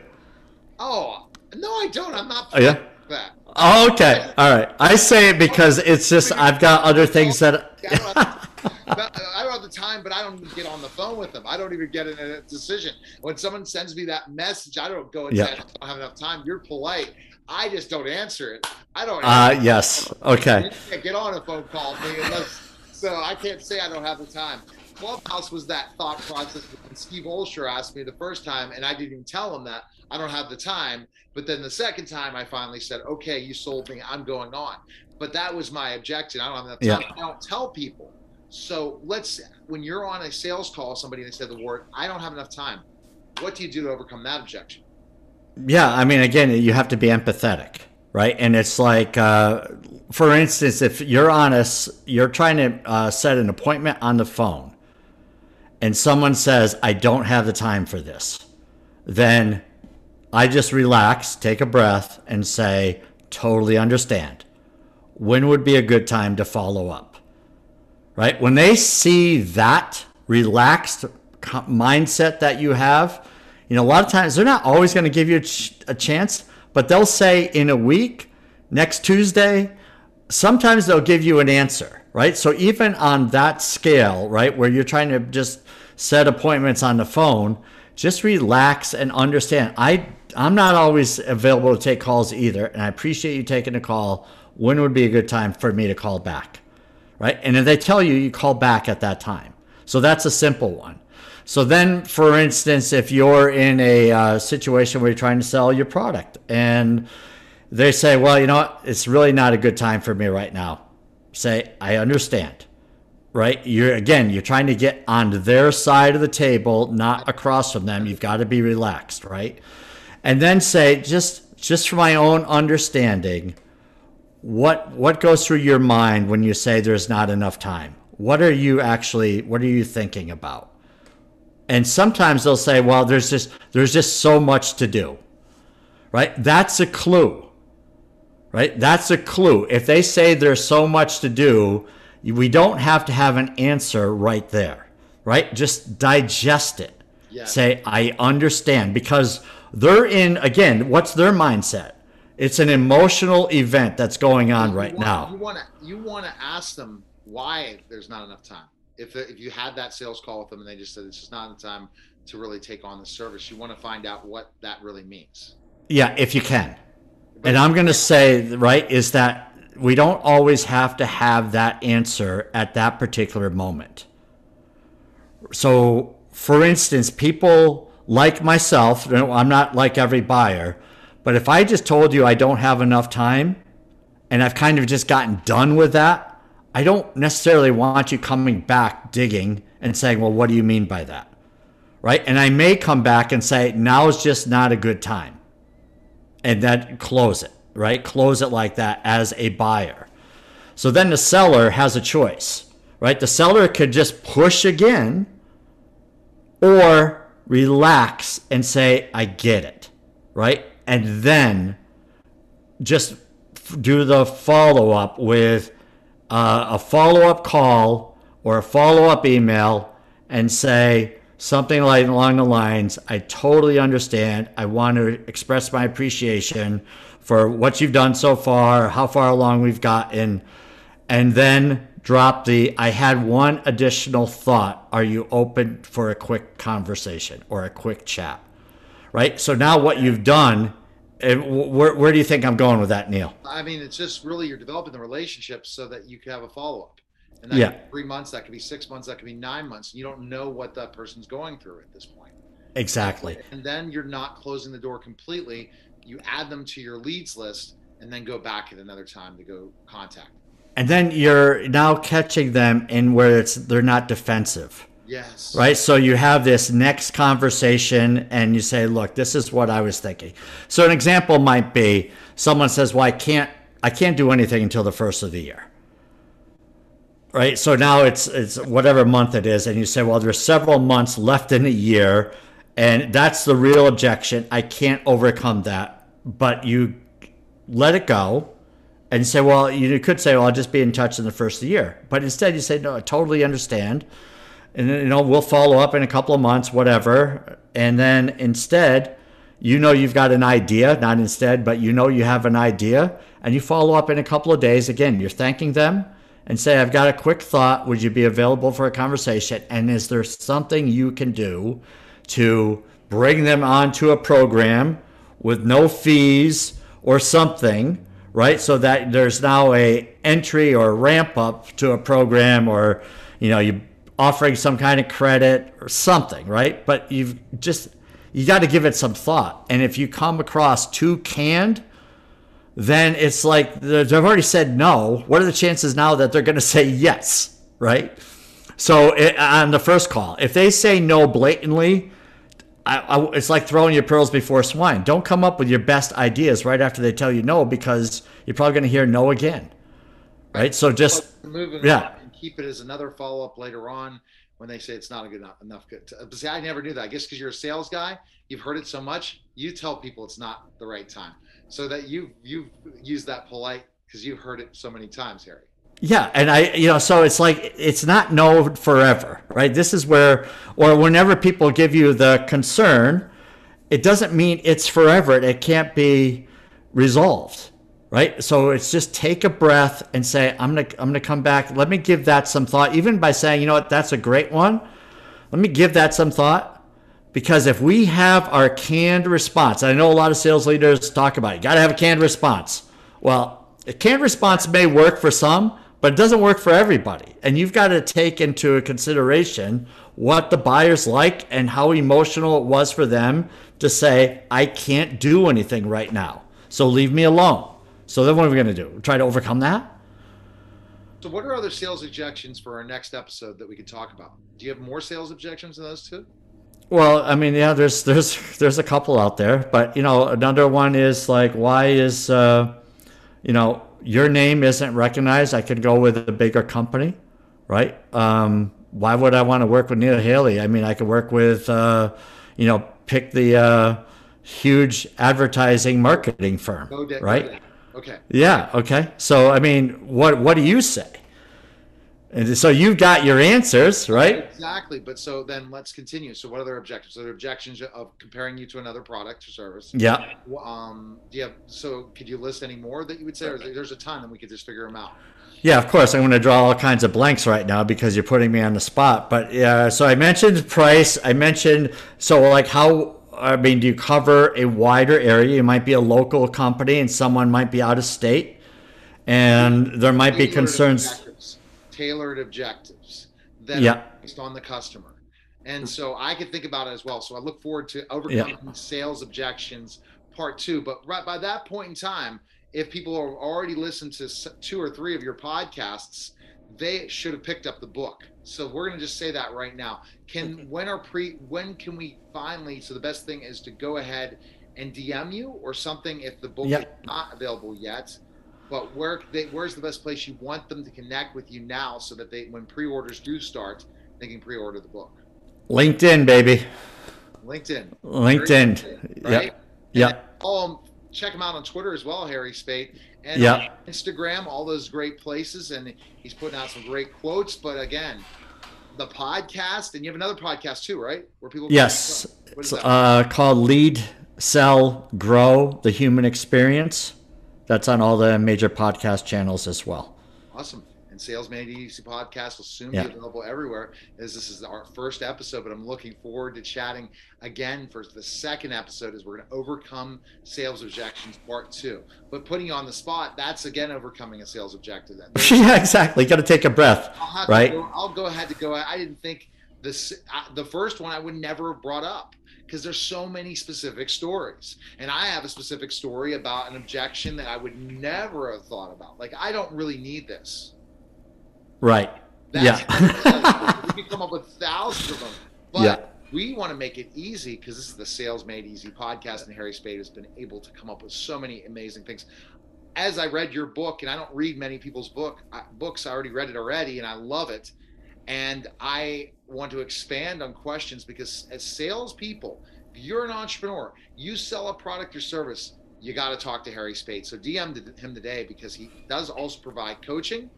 [SPEAKER 4] Oh no, I don't. I'm not. Oh, yeah. That.
[SPEAKER 5] Oh, okay. All right. I say it because it's just I've got other things that. [LAUGHS]
[SPEAKER 4] I don't have the time, but I don't even get on the phone with them. I don't even get in a decision. When someone sends me that message, I don't go and say, I don't have enough time. You're polite. I just don't answer it. I don't.
[SPEAKER 5] Uh, yes. Okay.
[SPEAKER 4] get on a phone call unless, so I can't say I don't have the time. Clubhouse was that thought process when Steve Olsher asked me the first time, and I didn't even tell him that I don't have the time. But then the second time, I finally said, "Okay, you sold me. I'm going on." But that was my objection. I don't have enough time. Yeah. I don't tell people so let's when you're on a sales call, somebody and they said the word, I don't have enough time. What do you do to overcome that objection?
[SPEAKER 5] Yeah, I mean, again, you have to be empathetic, right? And it's like, uh, for instance, if you're on a, you're trying to uh, set an appointment on the phone, and someone says, "I don't have the time for this," then I just relax, take a breath, and say, "Totally understand." When would be a good time to follow up? Right? When they see that relaxed mindset that you have, you know, a lot of times they're not always going to give you a, ch- a chance, but they'll say in a week, next Tuesday, sometimes they'll give you an answer, right? So even on that scale, right, where you're trying to just set appointments on the phone, just relax and understand. I I'm not always available to take calls either, and I appreciate you taking a call. When would be a good time for me to call back? Right? And if they tell you, you call back at that time. So that's a simple one. So then, for instance, if you're in a uh, situation where you're trying to sell your product and they say, well, you know what? It's really not a good time for me right now. Say, I understand. Right? You're again, you're trying to get on their side of the table, not across from them. You've got to be relaxed, right? And then say, just just for my own understanding, what what goes through your mind when you say there's not enough time? What are you actually what are you thinking about? And sometimes they'll say, well, there's just there's just so much to do. Right? That's a clue right? That's a clue. If they say there's so much to do, we don't have to have an answer right there, right? Just digest it. Yeah. Say, I understand because they're in, again, what's their mindset? It's an emotional event that's going on you right
[SPEAKER 4] want,
[SPEAKER 5] now.
[SPEAKER 4] You want to you want to ask them why there's not enough time. If if you had that sales call with them and they just said it's just not enough time to really take on the service, you want to find out what that really means.
[SPEAKER 5] Yeah, if you can and I'm going to say, right, is that we don't always have to have that answer at that particular moment. So, for instance, people like myself, I'm not like every buyer, but if I just told you I don't have enough time and I've kind of just gotten done with that, I don't necessarily want you coming back digging and saying, well, what do you mean by that? Right? And I may come back and say, now is just not a good time and then close it, right? Close it like that as a buyer. So then the seller has a choice, right? The seller could just push again or relax and say, I get it, right? And then just do the follow up with uh, a follow up call or a follow up email and say, something like along the lines I totally understand. I want to express my appreciation for what you've done so far, how far along we've gotten, and then drop the I had one additional thought. Are you open for a quick conversation or a quick chat? Right? So now what you've done eh, where, where do you think I'm going with that, Neil?
[SPEAKER 4] I mean, it's just really you're developing the relationship so that you can have a follow up. And that yeah. three months, that could be six months, that could be nine months. And you don't know what that person's going through at this point.
[SPEAKER 5] Exactly.
[SPEAKER 4] And then you're not closing the door completely. You add them to your leads list and then go back at another time to go contact.
[SPEAKER 5] And then you're now catching them in where it's they're not defensive.
[SPEAKER 4] Yes.
[SPEAKER 5] Right. So you have this next conversation and you say, look, this is what I was thinking. So an example might be someone says, Well, I can't I can't do anything until the first of the year right? So now it's it's whatever month it is, and you say, well, there's several months left in a year, and that's the real objection. I can't overcome that, but you let it go, and say, well, you could say, well, I'll just be in touch in the first of the year, but instead you say, no, I totally understand, and you know we'll follow up in a couple of months, whatever, and then instead. You know you've got an idea, not instead, but you know you have an idea, and you follow up in a couple of days. Again, you're thanking them, and say, I've got a quick thought. Would you be available for a conversation? And is there something you can do to bring them onto a program with no fees or something, right? So that there's now a entry or ramp up to a program or, you know, you offering some kind of credit or something, right? But you've just, you got to give it some thought. And if you come across too canned, then it's like they've already said no. What are the chances now that they're going to say yes, right? So it, on the first call, if they say no blatantly, I, I, it's like throwing your pearls before swine. Don't come up with your best ideas right after they tell you no because you're probably going to hear no again, right? So just
[SPEAKER 4] yeah, keep it as another follow up later on when they say it's not a good enough, enough good. To, see, I never knew that. I guess because you're a sales guy, you've heard it so much, you tell people it's not the right time so that you you've used that polite because you've heard it so many times, Harry.
[SPEAKER 5] Yeah, and I, you know, so it's like it's not no forever, right? This is where, or whenever people give you the concern, it doesn't mean it's forever. It can't be resolved, right? So it's just take a breath and say, I'm gonna, I'm gonna come back. Let me give that some thought. Even by saying, you know what, that's a great one. Let me give that some thought because if we have our canned response, I know a lot of sales leaders talk about it, you got to have a canned response. Well, a canned response may work for some, but it doesn't work for everybody. And you've got to take into consideration what the buyers like and how emotional it was for them to say, I can't do anything right now. So leave me alone. So then what are we going to do? Try to overcome that?
[SPEAKER 4] So what are other sales objections for our next episode that we can talk about? Do you have more sales objections than those two?
[SPEAKER 5] Well, I mean, yeah, there's there's there's a couple out there, but you know, another one is like, why is uh, you know your name isn't recognized? I could go with a bigger company, right? Um, why would I want to work with Neil Haley? I mean, I could work with, uh, you know, pick the uh, huge advertising marketing firm, right?
[SPEAKER 4] Okay.
[SPEAKER 5] Yeah. Okay. So, I mean, what what do you say? And so you've got your answers, right?
[SPEAKER 4] Exactly. But so then let's continue. So what other objectives? So the objections of comparing you to another product or service.
[SPEAKER 5] Yeah.
[SPEAKER 4] Um, do you have, so could you list any more that you would say, or there's a ton and we could just figure them out?
[SPEAKER 5] Yeah, of course. I'm going to draw all kinds of blanks right now because you're putting me on the spot. But yeah, so I mentioned price. I mentioned, so like how, I mean, do you cover a wider area? You might be a local company and someone might be out of state and there might be concerns
[SPEAKER 4] tailored objectives that yeah. based on the customer. And so I can think about it as well. So I look forward to overcoming yeah. sales objections part two. But right by that point in time, if people have already listened to two or three of your podcasts, they should have picked up the book. So we're going to just say that right now. Can when are pre when can we finally? So the best thing is to go ahead and DM you or something if the book is not available yet. But where they, where's the best place you want them to connect with you now so that they when pre-orders do start they can pre-order the book?
[SPEAKER 5] Linkedin baby.
[SPEAKER 4] Linkedin.
[SPEAKER 5] Linkedin. Right? Yeah yeah
[SPEAKER 4] um, check him out on twitter as well harry Spaight and yeah. instagram all those great places and he's putting out some great quotes. But again the podcast and you have another podcast too right?
[SPEAKER 5] Where people yes. it's uh, called lead sell grow the human experience. That's on all the major podcast channels as well.
[SPEAKER 4] Awesome. And Sales Made Easy podcast will soon yeah. be available everywhere as this is our first episode, but I'm looking forward to chatting again for the second episode as we're going to overcome sales objections part two. But putting you on the spot, that's again overcoming a sales objective. [LAUGHS]
[SPEAKER 5] yeah, exactly. Got to take a breath, right?
[SPEAKER 4] Go, I'll go ahead to go. I didn't think this, the first one I would never have brought up because there's so many specific stories. And I have a specific story about an objection that I would never have thought about. Like, I don't really need this.
[SPEAKER 5] Right. That's
[SPEAKER 4] yeah. [LAUGHS] we can come up with thousands of them. But yeah. we want to make it easy because this is the Sales Made Easy podcast, and Harry Spaight has been able to come up with so many amazing things. As I read your book, and I don't read many people's book books, I already read it already, and I love it. And I want to expand on questions because as salespeople, if you're an entrepreneur, you sell a product or service, you got to talk to Harry Spaight. So DM him today because he does also provide coaching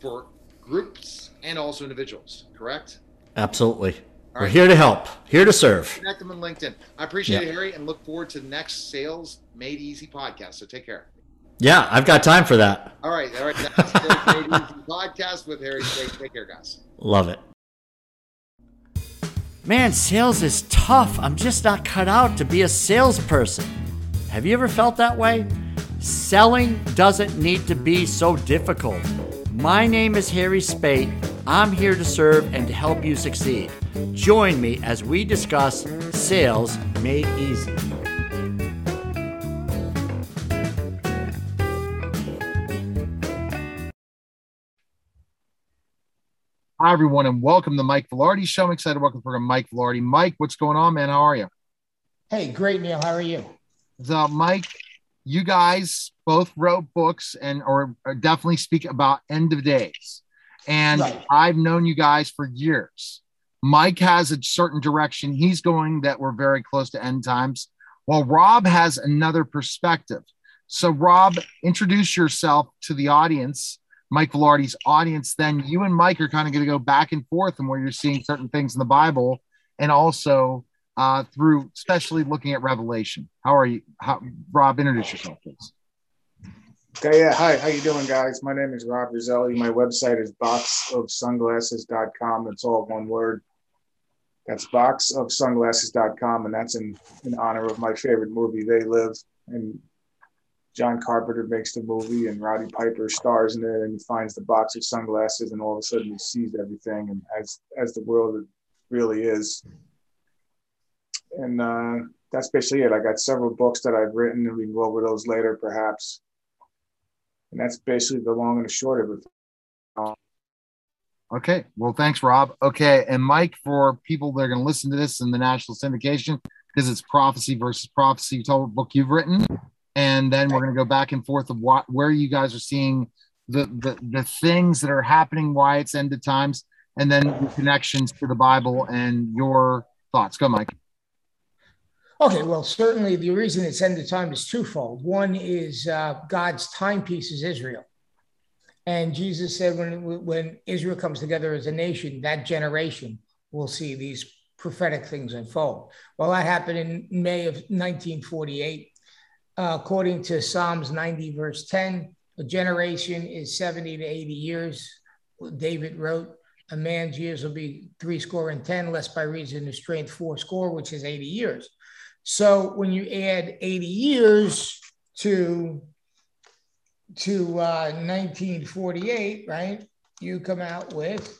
[SPEAKER 4] for groups and also individuals, correct?
[SPEAKER 5] Absolutely. All We're right. here to help, here to serve.
[SPEAKER 4] Connect them on LinkedIn. I appreciate it, Harry, and look forward to the next Sales Made Easy podcast. So take care.
[SPEAKER 5] Yeah, I've got time for that.
[SPEAKER 4] All right, all right. That's Sales Made Easy [LAUGHS] podcast with Harry Spaight. Take care, guys.
[SPEAKER 5] Love it. Man, sales is tough. I'm just not cut out to be a salesperson. Have you ever felt that way? Selling doesn't need to be so difficult. My name is Harry Spaight. I'm here to serve and to help you succeed. Join me as we discuss sales made easy.
[SPEAKER 4] Hi, everyone, and welcome to Mike Vilardi Show. I'm excited to welcome for Mike Vilardi. Mike, what's going on, man? How are you?
[SPEAKER 6] Hey, great, Neil. How are you?
[SPEAKER 4] So, Mike, you guys both wrote books and or, or definitely speak about end of days. And right. I've known you guys for years. Mike has a certain direction he's going that we're very close to end times, while Rob has another perspective. So, Rob, introduce yourself to the audience Mike Vilardi's audience, then you and Mike are kind of going to go back and forth and where you're seeing certain things in the Bible and also uh, through, especially looking at Revelation. How are you? How, Rob, introduce yourself, please.
[SPEAKER 7] Okay, yeah. Hi, how you doing, guys? My name is Rob Roselli. My website is boxofsunglasses.com. It's all one word. That's boxofsunglasses.com, and that's in, in honor of my favorite movie, They Live. And John Carpenter makes the movie and Roddy Piper stars in it and he finds the box of sunglasses and all of a sudden he sees everything and as as the world really is. And uh, that's basically it. I got several books that I've written, and we can go over those later, perhaps. And that's basically the long and the short of it.
[SPEAKER 4] Okay. Well, thanks, Rob. Okay. And Mike, for people that are going to listen to this in the national syndication, because it's prophecy versus prophecy, what book you've written. And then we're going to go back and forth of what, where you guys are seeing the, the, the things that are happening, why it's end of times, and then the connections to the Bible and your thoughts. Go, Mike.
[SPEAKER 6] Okay, well, certainly the reason it's end of time is twofold. One is uh, God's timepiece is Israel. And Jesus said, when, when Israel comes together as a nation, that generation will see these prophetic things unfold. Well, that happened in May of 1948. Uh, according to Psalms 90, verse 10, a generation is 70 to 80 years. David wrote, A man's years will be three score and 10, less by reason of strength, four score, which is 80 years. So when you add 80 years to to uh, 1948, right, you come out with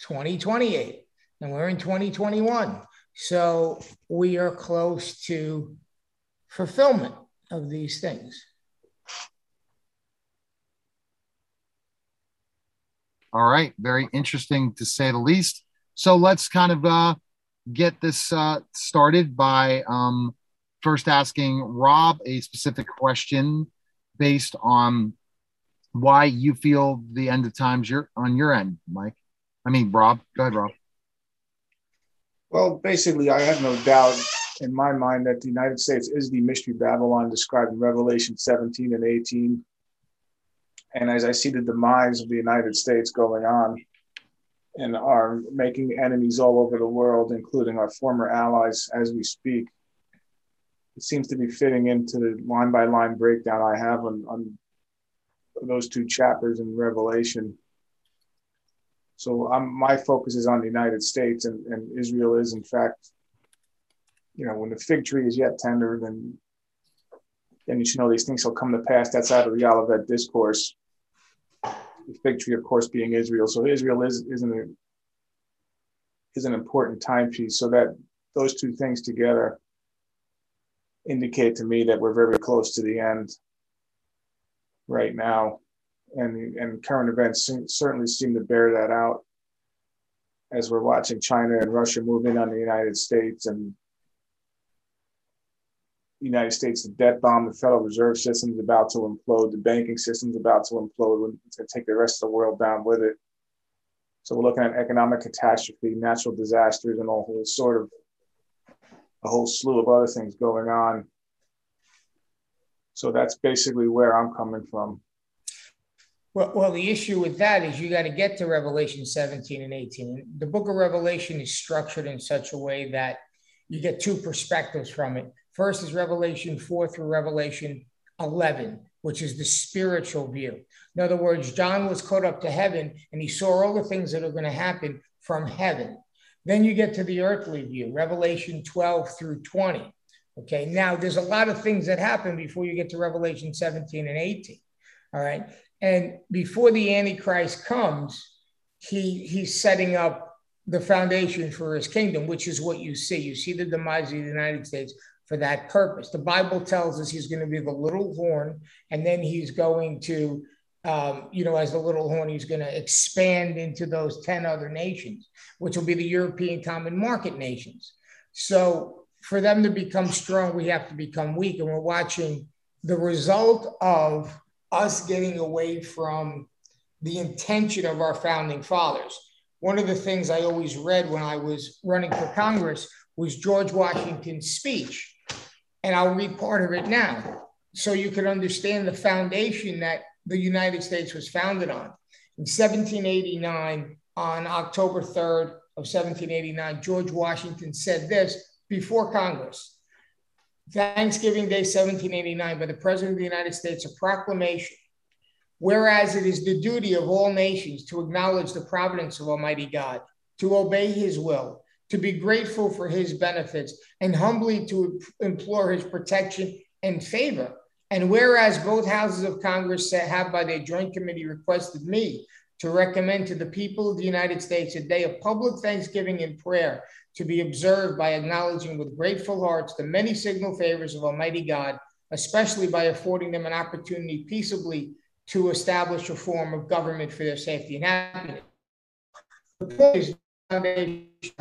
[SPEAKER 6] 2028. And we're in 2021. So we are close to fulfillment of these things.
[SPEAKER 4] All right. Very interesting to say the least. So let's kind of uh, get this uh, started by um, first asking Rob a specific question based on why you feel the end of times you're on your end, Mike. I mean, Rob. Go ahead, Rob.
[SPEAKER 7] Well, basically, I have no doubt in my mind that the United States is the mystery Babylon described in Revelation 17 and 18. And as I see the demise of the United States going on and are making enemies all over the world, including our former allies as we speak, it seems to be fitting into the line by line breakdown I have on, on those two chapters in Revelation. So I'm, my focus is on the United States, and, and Israel is, in fact, you know, when the fig tree is yet tender, then then you should know these things will come to pass. That's out of the Olivet discourse. The fig tree, of course, being Israel. So Israel is is an is an important timepiece. So that those two things together indicate to me that we're very close to the end right now, and and current events certainly seem to bear that out as we're watching China and Russia move in on the United States and United States the debt bomb, the Federal Reserve System is about to implode, the banking system is about to implode, it's going to take the rest of the world down with it. So we're looking at economic catastrophe, natural disasters, and a whole sort of a whole slew of other things going on. So that's basically where I'm coming from.
[SPEAKER 6] Well, well, the issue with that is you got to get to Revelation 17 and 18. The book of Revelation is structured in such a way that you get two perspectives from it. First is Revelation 4 through Revelation 11, which is the spiritual view. In other words, John was caught up to heaven and he saw all the things that are going to happen from heaven. Then you get to the earthly view, Revelation 12 through 20. Okay, now there's a lot of things that happen before you get to Revelation 17 and 18. All right. And before the Antichrist comes, he he's setting up the foundation for his kingdom, which is what you see. You see the demise of the United States for that purpose. The Bible tells us he's going to be the little horn, and then he's going to um, you know, as the little horn, he's going to expand into those 10 other nations, which will be the European common market nations. So for them to become strong, we have to become weak. And we're watching the result of us getting away from the intention of our founding fathers. One of the things I always read when I was running for Congress was George Washington's speech. And I'll read part of it now so you can understand the foundation that the United States was founded on. In 1789, on October 3rd of 1789, George Washington said this before Congress. Thanksgiving Day 1789 by the President of the United States, a proclamation. Whereas it is the duty of all nations to acknowledge the providence of Almighty God, to obey his will, to be grateful for his benefits, and humbly to implore his protection and favor and whereas both houses of Congress have by their joint committee requested me to recommend to the people of the United States a day of public thanksgiving and prayer to be observed by acknowledging with grateful hearts the many signal favors of Almighty God, especially by affording them an opportunity peaceably to establish a form of government for their safety and happiness. The point is, have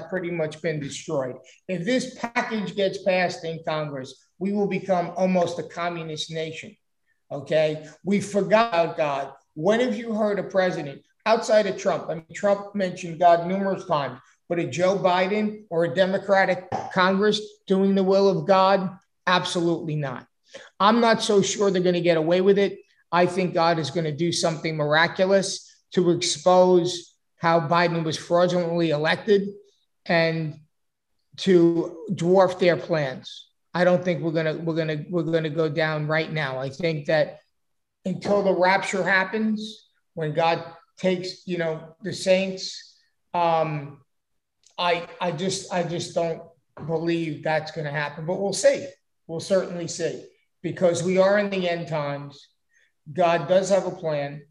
[SPEAKER 6] pretty much been destroyed. If this package gets passed in Congress, we will become almost a communist nation. Okay, we forgot about God. When have you heard a president outside of Trump? I mean, Trump mentioned God numerous times, but a Joe Biden or a Democratic Congress doing the will of God? Absolutely not. I'm not so sure they're going to get away with it. I think God is going to do something miraculous to expose how Biden was fraudulently elected and to dwarf their plans. I don't think we're gonna we're gonna we're gonna go down right now. I think that until the rapture happens, when God takes you know the saints, um, I I just I just don't believe that's going to happen. But we'll see. We'll certainly see because we are in the end times. God does have a plan.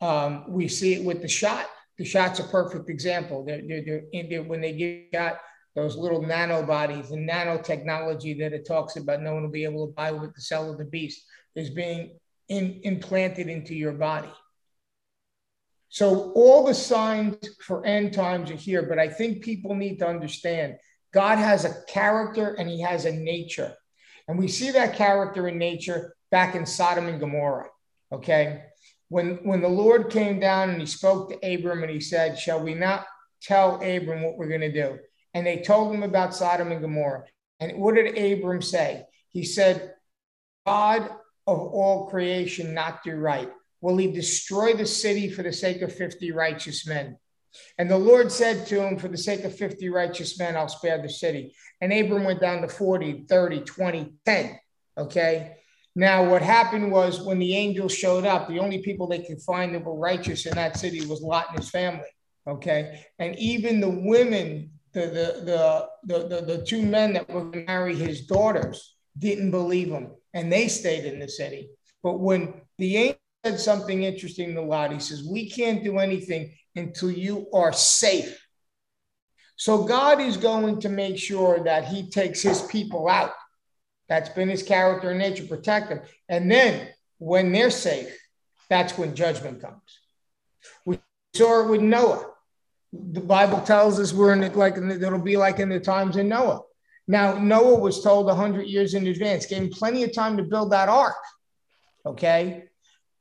[SPEAKER 6] Um, we see it with the shot. The shot's a perfect example. They're, they're, they're, when they got those little nanobodies and nanotechnology that it talks about, no one will be able to buy with the cell of the beast is being in, implanted into your body. So all the signs for end times are here, but I think people need to understand God has a character and he has a nature. And we see that character and nature back in Sodom and Gomorrah. Okay. When, when the Lord came down and he spoke to Abram and he said, Shall we not tell Abram what we're going to do? And they told him about Sodom and Gomorrah. And what did Abram say? He said, God of all creation not do right? Will he destroy the city for the sake of 50 righteous men? And the Lord said to him, For the sake of 50 righteous men, I'll spare the city. And Abram went down to 40, 30, 20, 10. Okay. Now, what happened was when the angels showed up, the only people they could find that were righteous in that city was Lot and his family. Okay. And even the women, the, the, the, the, the, two men that were going to marry his daughters didn't believe him and they stayed in the city. But when the angel said something interesting to Lot, he says, We can't do anything until you are safe. So God is going to make sure that he takes his people out that's been his character and nature, protect them. And then when they're safe, that's when judgment comes. We saw it with Noah. The Bible tells us we're in it like it'll be like in the times in Noah. Now, Noah was told 100 years in advance, gave him plenty of time to build that ark. Okay.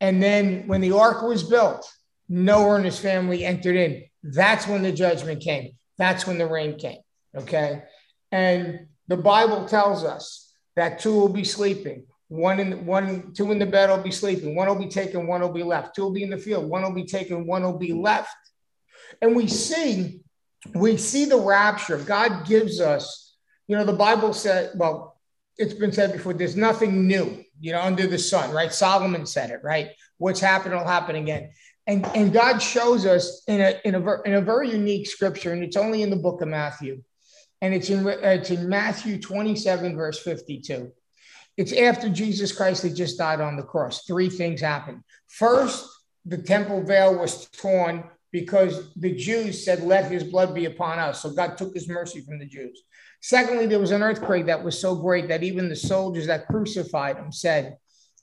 [SPEAKER 6] And then when the ark was built, Noah and his family entered in. That's when the judgment came. That's when the rain came. Okay. And the Bible tells us that two will be sleeping. One in one, two in the bed will be sleeping. One will be taken, one will be left. Two will be in the field. One will be taken, one will be left. And we see, we see the rapture. God gives us, you know, the Bible said, well, it's been said before, there's nothing new, you know, under the sun, right? Solomon said it, right? What's happened will happen again. And, and God shows us in a, in, a, in a very unique scripture, and it's only in the book of Matthew and it's in it's in Matthew 27 verse 52. It's after Jesus Christ had just died on the cross. Three things happened. First, the temple veil was torn because the Jews said, "Let His blood be upon us." So God took His mercy from the Jews. Secondly, there was an earthquake that was so great that even the soldiers that crucified him said,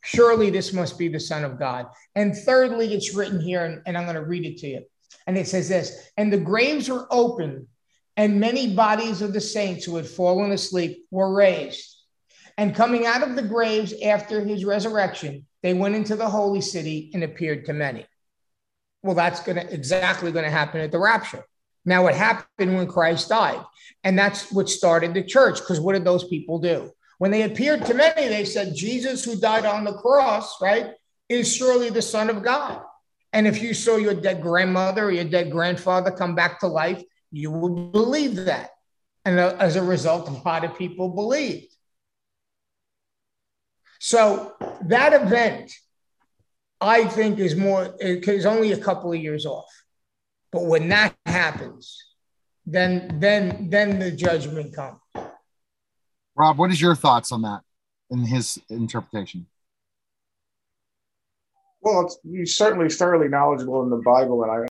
[SPEAKER 6] Surely this must be the Son of God. And thirdly, it's written here, and, and I'm going to read it to you. And it says this And the graves were opened, and many bodies of the saints who had fallen asleep were raised. And coming out of the graves after his resurrection, they went into the holy city and appeared to many. Well, that's going to exactly going to happen at the rapture. Now, it happened when Christ died, and that's what started the church. Because what did those people do? When they appeared to many, they said, Jesus, who died on the cross, right, is surely the Son of God. And if you saw your dead grandmother or your dead grandfather come back to life, you would believe that. And uh, as a result, a lot of people believed. So that event, I think, is more, is only a couple of years off. But when that happens, then then then the judgment comes.
[SPEAKER 4] Rob, what is your thoughts on that in his interpretation?
[SPEAKER 7] Well, he's certainly thoroughly knowledgeable in the Bible, and I,